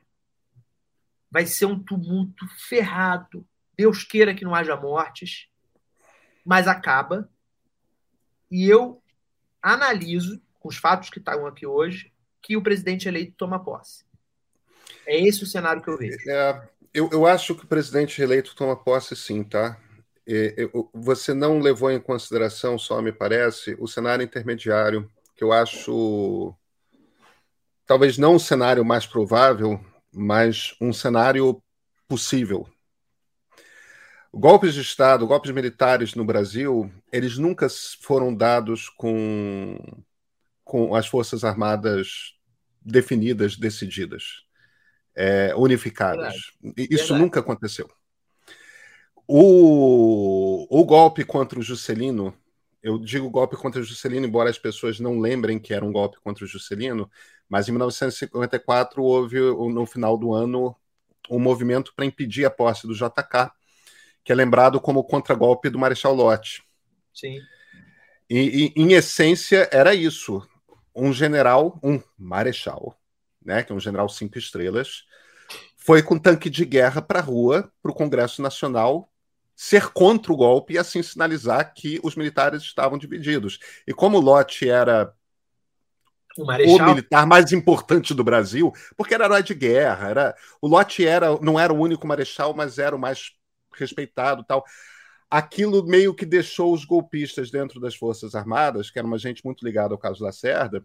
vai ser um tumulto ferrado. Deus queira que não haja mortes, mas acaba. E eu analiso, com os fatos que estão aqui hoje, que o presidente eleito toma posse. É esse o cenário que eu vejo. É, eu, eu acho que o presidente eleito toma posse sim, tá? É, você não levou em consideração, só me parece, o cenário intermediário, que eu acho talvez não o cenário mais provável, mas um cenário possível. Golpes de Estado, golpes militares no Brasil, eles nunca foram dados com, com as Forças Armadas definidas, decididas, é, unificadas. Verdade. Isso Verdade. nunca aconteceu. O, o golpe contra o Juscelino, eu digo golpe contra o Juscelino, embora as pessoas não lembrem que era um golpe contra o Juscelino, mas em 1954 houve, no final do ano, um movimento para impedir a posse do JK, que é lembrado como o contragolpe do Marechal Lott. Sim. E, e, em essência, era isso. Um general, um marechal, né, que é um general cinco estrelas, foi com tanque de guerra para a rua, para o Congresso Nacional, ser contra o golpe e assim sinalizar que os militares estavam divididos. E como Lott era o, o, militar mais importante do Brasil, porque era herói de guerra, era o Lott era não era o único marechal, mas era o mais respeitado, tal. Aquilo meio que deixou os golpistas dentro das Forças Armadas, que era uma gente muito ligada ao caso Lacerda,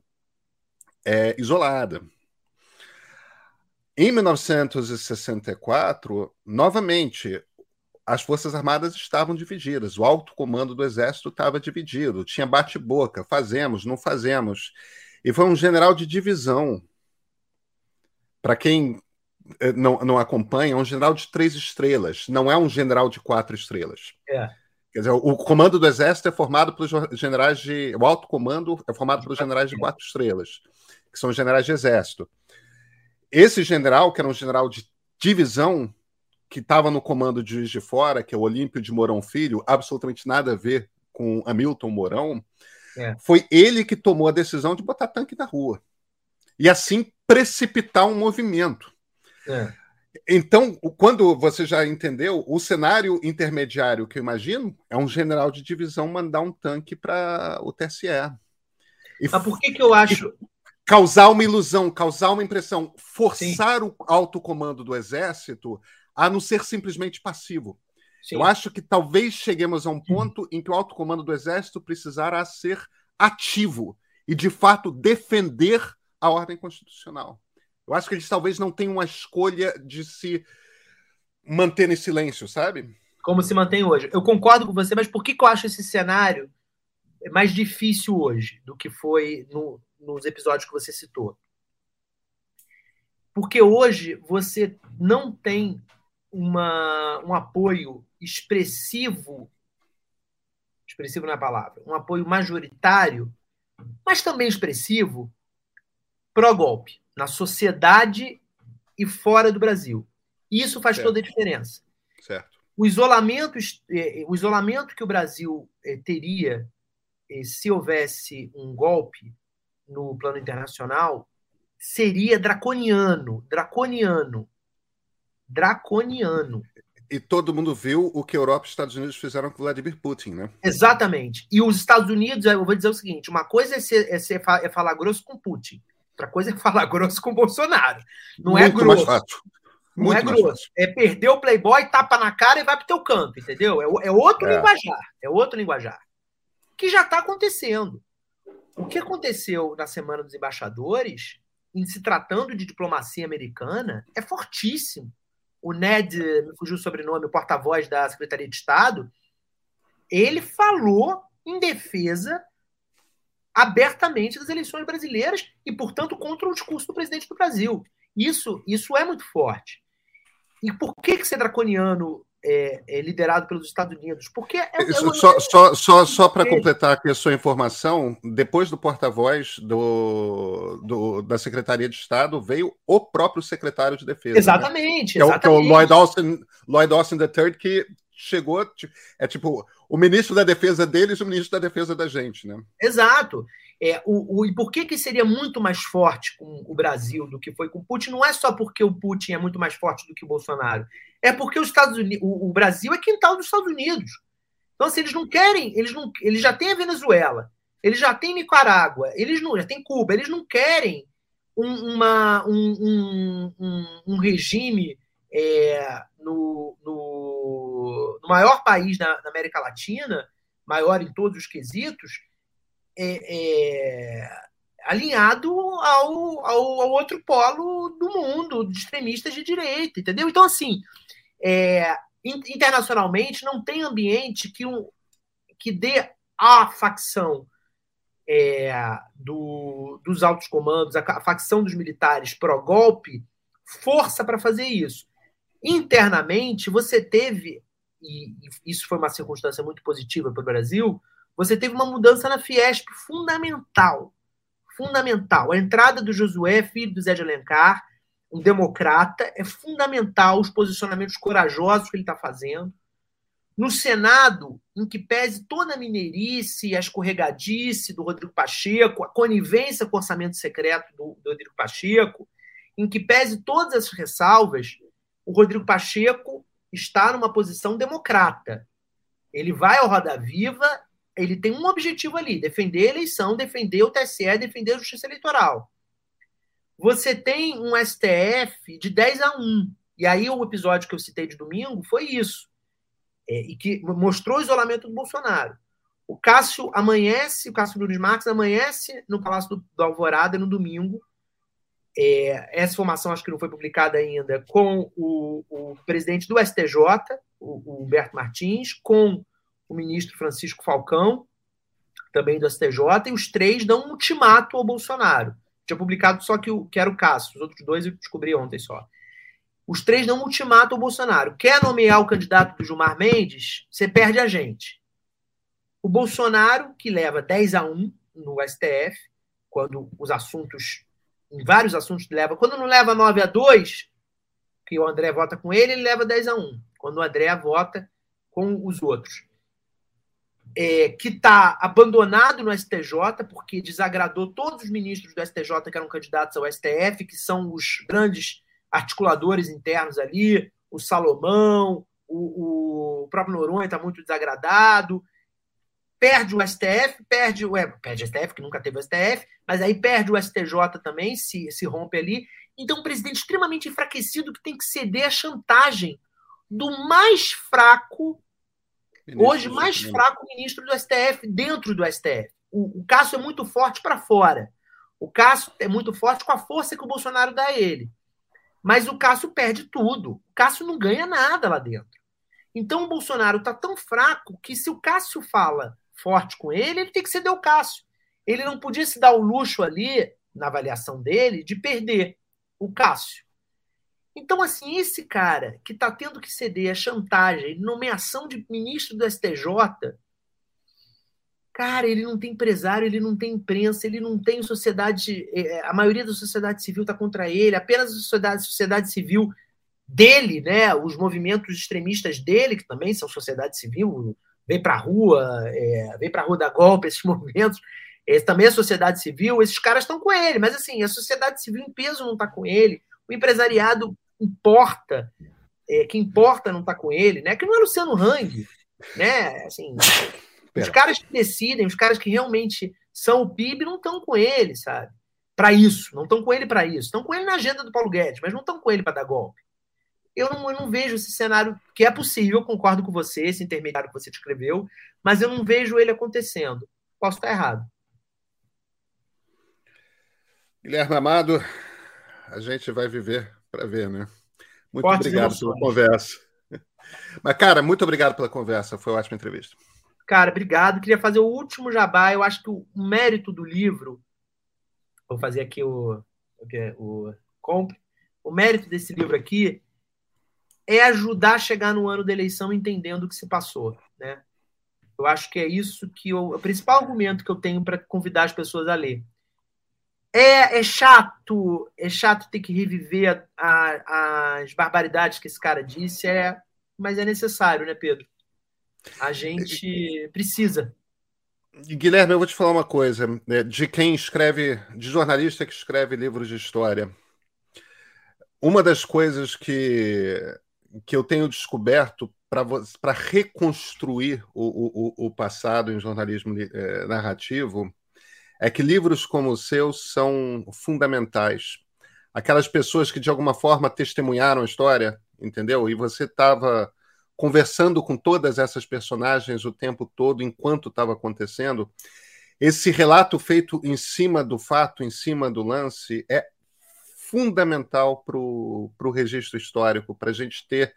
é, isolada. Em 1964, novamente, as Forças Armadas estavam divididas, o alto comando do Exército estava dividido, tinha bate-boca, fazemos, não fazemos. E foi um general de divisão. Para quem eh, não, não acompanha, é um general de três estrelas, não é um general de quatro estrelas. É. Quer dizer, o comando do Exército é formado pelos generais de. O alto comando é formado pelos generais de quatro estrelas, que são os generais de Exército. Esse general, que era um general de divisão, que estava no comando de Juiz de Fora, que é o Olímpio de Mourão Filho, absolutamente nada a ver com Hamilton Mourão, é. foi ele que tomou a decisão de botar tanque na rua. E assim precipitar um movimento. É. Então, quando você já entendeu, o cenário intermediário que eu imagino é um general de divisão mandar um tanque para o TSE. E, Mas por que, que eu acho causar uma ilusão, causar uma impressão, forçar Sim. o alto comando do exército a não ser simplesmente passivo. Sim. Eu acho que talvez cheguemos a um ponto uhum. em que o alto comando do exército precisará ser ativo e, de fato, defender a ordem constitucional. Eu acho que eles talvez não tenham uma escolha de se manter em silêncio, sabe? Como se mantém hoje. Eu concordo com você, mas por que, que eu acho esse cenário mais difícil hoje do que foi no, nos episódios que você citou. Porque hoje você não tem uma, um apoio expressivo, expressivo não é a palavra, um apoio majoritário, mas também expressivo, pró-golpe, na sociedade e fora do Brasil. E isso faz certo. toda a diferença. Certo. O isolamento, é, o isolamento que o Brasil é, teria é, se houvesse um golpe no plano internacional seria draconiano, draconiano, draconiano. E todo mundo viu o que a Europa e os Estados Unidos fizeram com Vladimir Putin, né? Exatamente. E os Estados Unidos, eu vou dizer o seguinte: uma coisa é, ser, é, ser, é falar grosso com Putin, outra coisa é falar grosso com Bolsonaro. Não é Muito é grosso. Mais fácil. Não Muito é grosso. Fácil. É perder o Playboy, tapa na cara e vai pro teu canto, entendeu? É, é outro é. linguajar. É outro linguajar. Que já está acontecendo. O que aconteceu na Semana dos Embaixadores, em se tratando de diplomacia americana, é fortíssimo. O Ned, me fugiu o sobrenome, o porta-voz da Secretaria de Estado, ele falou em defesa abertamente das eleições brasileiras e, portanto, contra o discurso do presidente do Brasil. Isso, isso é muito forte. E por que, que ser draconiano é, é, liderado pelos Estados Unidos. Porque é, é só, só, só, só para completar aqui a sua informação, depois do porta-voz do, do, da Secretaria de Estado, veio o próprio secretário de Defesa. Exatamente. Né? exatamente. Que, é o, que é o Lloyd Austin, Lloyd Austin III, que chegou. É tipo o ministro da defesa deles e o ministro da defesa da gente, né? Exato. É, o, o, e por que, que seria muito mais forte com o Brasil do que foi com o Putin? Não é só porque o Putin é muito mais forte do que o Bolsonaro. É porque os Estados Unidos, o, o Brasil é quintal dos Estados Unidos. Então, assim, eles não querem, eles, não, eles já têm a Venezuela, eles já têm Nicarágua, eles não, já têm Cuba, eles não querem um, uma, um, um, um regime é, no, no, no, maior país da, da, América Latina, maior em todos os quesitos, é, é, alinhado ao, ao, ao, outro polo do mundo, de extremistas de direita, entendeu? Então, assim, é, internacionalmente não tem ambiente que, um, que dê à facção é, do, dos altos comandos, a, a facção dos militares pró-golpe, força para fazer isso. Internamente, você teve, e isso foi uma circunstância muito positiva para o Brasil, você teve uma mudança na Fiesp fundamental. Fundamental. A entrada do Josué, filho do Zé de Alencar, um democrata, é fundamental os posicionamentos corajosos que ele está fazendo. No Senado, em que pese toda a mineirice, a escorregadice do Rodrigo Pacheco, a conivência com o orçamento secreto do, do Rodrigo Pacheco, em que pese todas as ressalvas, o Rodrigo Pacheco está numa posição democrata. Ele vai ao Roda Viva, ele tem um objetivo ali: defender a eleição, defender o TSE, defender a justiça eleitoral você tem um STF de 10 a 1. E aí o episódio que eu citei de domingo foi isso. É, e que mostrou o isolamento do Bolsonaro. O Cássio amanhece, o Cássio Nunes Marques amanhece no Palácio do, do Alvorada no domingo. É, essa informação acho que não foi publicada ainda, com o, o presidente do STJ, o, o Humberto Martins, com o ministro Francisco Falcão, também do STJ, e os três dão um ultimato ao Bolsonaro. Tinha publicado só que, o, que era o caso. Os outros dois eu descobri ontem só. Os três dão um ultimato ao Bolsonaro. Quer nomear o candidato do Gilmar Mendes? Você perde a gente. O Bolsonaro, que leva 10 a 1 no STF, quando os assuntos, em vários assuntos, leva. Quando não leva 9 a 2, que o André vota com ele, ele leva 10 a 1. Quando o André vota com os outros é, que está abandonado no STJ, porque desagradou todos os ministros do STJ que eram candidatos ao STF, que são os grandes articuladores internos ali, o Salomão, o, o próprio Noronha está muito desagradado, perde o STF, perde o, é, perde o STF, que nunca teve o STF, mas aí perde o STJ também, se, se rompe ali. Então, um presidente extremamente enfraquecido que tem que ceder à chantagem do mais fraco Ministro Hoje, mais fraco ministro do STF dentro do STF. O, o Cássio é muito forte para fora. O Cássio é muito forte com a força que o Bolsonaro dá a ele. Mas o Cássio perde tudo. O Cássio não ganha nada lá dentro. Então o Bolsonaro está tão fraco que se o Cássio fala forte com ele, ele tem que ceder o Cássio. Ele não podia se dar o luxo ali, na avaliação dele, de perder o Cássio. Então, assim, esse cara que está tendo que ceder a chantagem, nomeação de ministro do STJ, cara, ele não tem empresário, ele não tem imprensa, ele não tem sociedade. É, a maioria da sociedade civil está contra ele, apenas a sociedade, sociedade civil dele, né, os movimentos extremistas dele, que também são sociedade civil, vem para a rua, é, vem para a rua da golpe, esses movimentos, é, também a sociedade civil, esses caras estão com ele, mas assim, a sociedade civil em peso não está com ele, o empresariado importa, é, que importa não estar tá com ele, né? Que não é Luciano Hang, né? Assim, os caras que decidem, os caras que realmente são o PIB, não estão com ele, sabe? Para isso, não estão com ele para isso. Estão com ele na agenda do Paulo Guedes, mas não estão com ele para dar golpe. Eu não, eu não, vejo esse cenário, que é possível, concordo com você, esse intermediário que você descreveu, mas eu não vejo ele acontecendo. Posso estar errado. Guilherme Amado, a gente vai viver para ver, né? Muito Fortes obrigado emoções. pela conversa. Mas, cara, muito obrigado pela conversa. Foi uma ótima entrevista. Cara, obrigado. Queria fazer o último jabá. Eu acho que o mérito do livro. Vou fazer aqui o. O, o compre. O mérito desse livro aqui é ajudar a chegar no ano da eleição entendendo o que se passou, né? Eu acho que é isso que eu, o principal argumento que eu tenho para convidar as pessoas a ler. É, é chato, é chato ter que reviver a, a, as barbaridades que esse cara disse. É, mas é necessário, né, Pedro? A gente precisa. Guilherme, eu vou te falar uma coisa. Né, de quem escreve, de jornalista que escreve livros de história, uma das coisas que, que eu tenho descoberto para reconstruir o, o, o, passado em jornalismo é, narrativo é que livros como o seu são fundamentais. Aquelas pessoas que de alguma forma testemunharam a história, entendeu? E você estava conversando com todas essas personagens o tempo todo enquanto estava acontecendo. Esse relato feito em cima do fato, em cima do lance, é fundamental para o registro histórico, para a gente ter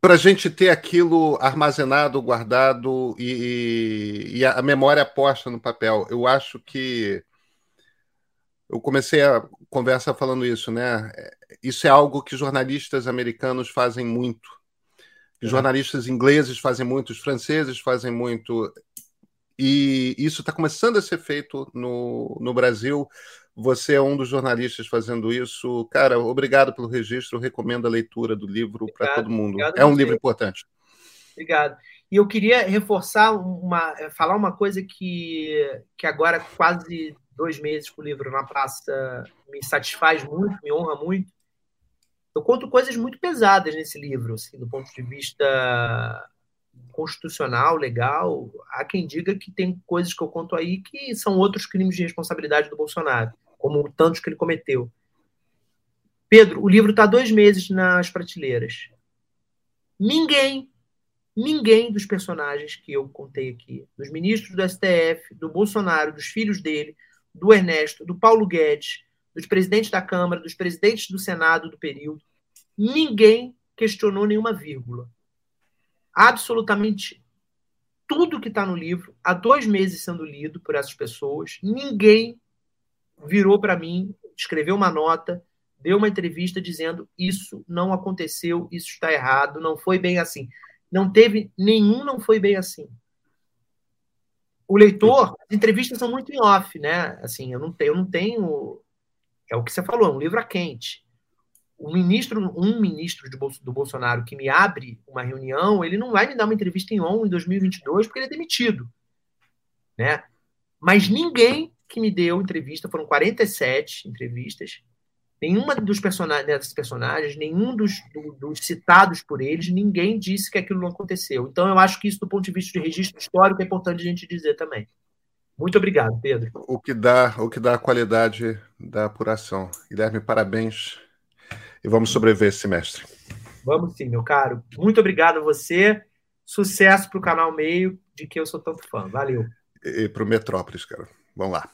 para a gente ter aquilo armazenado, guardado e, e, a memória posta no papel. Eu acho que eu comecei a conversa falando isso, né? Isso é algo que jornalistas americanos fazem muito. É. Jornalistas ingleses fazem muito, os franceses fazem muito. E isso está começando a ser feito no, no Brasil. Você é um dos jornalistas fazendo isso. Cara, obrigado pelo registro. Eu recomendo a leitura do livro para todo mundo. É um livro importante. Obrigado. E eu queria reforçar uma, falar uma coisa que, que agora quase dois meses com o livro na praça me satisfaz muito, me honra muito. Eu conto coisas muito pesadas nesse livro, assim, do ponto de vista constitucional, legal. Há quem diga que tem coisas que eu conto aí que são outros crimes de responsabilidade do Bolsonaro como tantos que ele cometeu. Pedro, o livro está dois meses nas prateleiras. Ninguém, ninguém dos personagens que eu contei aqui, dos ministros do STF, do Bolsonaro, dos filhos dele, do Ernesto, do Paulo Guedes, dos presidentes da Câmara, dos presidentes do Senado do período, ninguém questionou nenhuma vírgula. Absolutamente tudo que está no livro, há dois meses sendo lido por essas pessoas, ninguém virou para mim, escreveu uma nota, deu uma entrevista dizendo isso não aconteceu, isso está errado, não foi bem assim. Não teve nenhum, não foi bem assim. O leitor, as entrevistas são muito em off, né? Assim, eu não tenho, eu não tenho. É o que você falou, é um livro a quente. O ministro, um ministro do Bolsonaro que me abre uma reunião, ele não vai me dar uma entrevista em on em 2022 porque ele é demitido, né? Mas ninguém que me deu entrevista, foram 47 entrevistas. Nenhuma dos personagens, desses personagens, nenhum dos, do, dos citados por eles, ninguém disse que aquilo não aconteceu. Então, eu acho que isso, do ponto de vista de registro histórico, é importante a gente dizer também. Muito obrigado, Pedro. O que dá, o que dá a qualidade da apuração. Guilherme, parabéns. E vamos sobreviver esse semestre. Vamos sim, meu caro. Muito obrigado a você. Sucesso para o canal Meio, de que eu sou tanto fã. Valeu. E, e para o Metrópolis, cara. Vamos lá.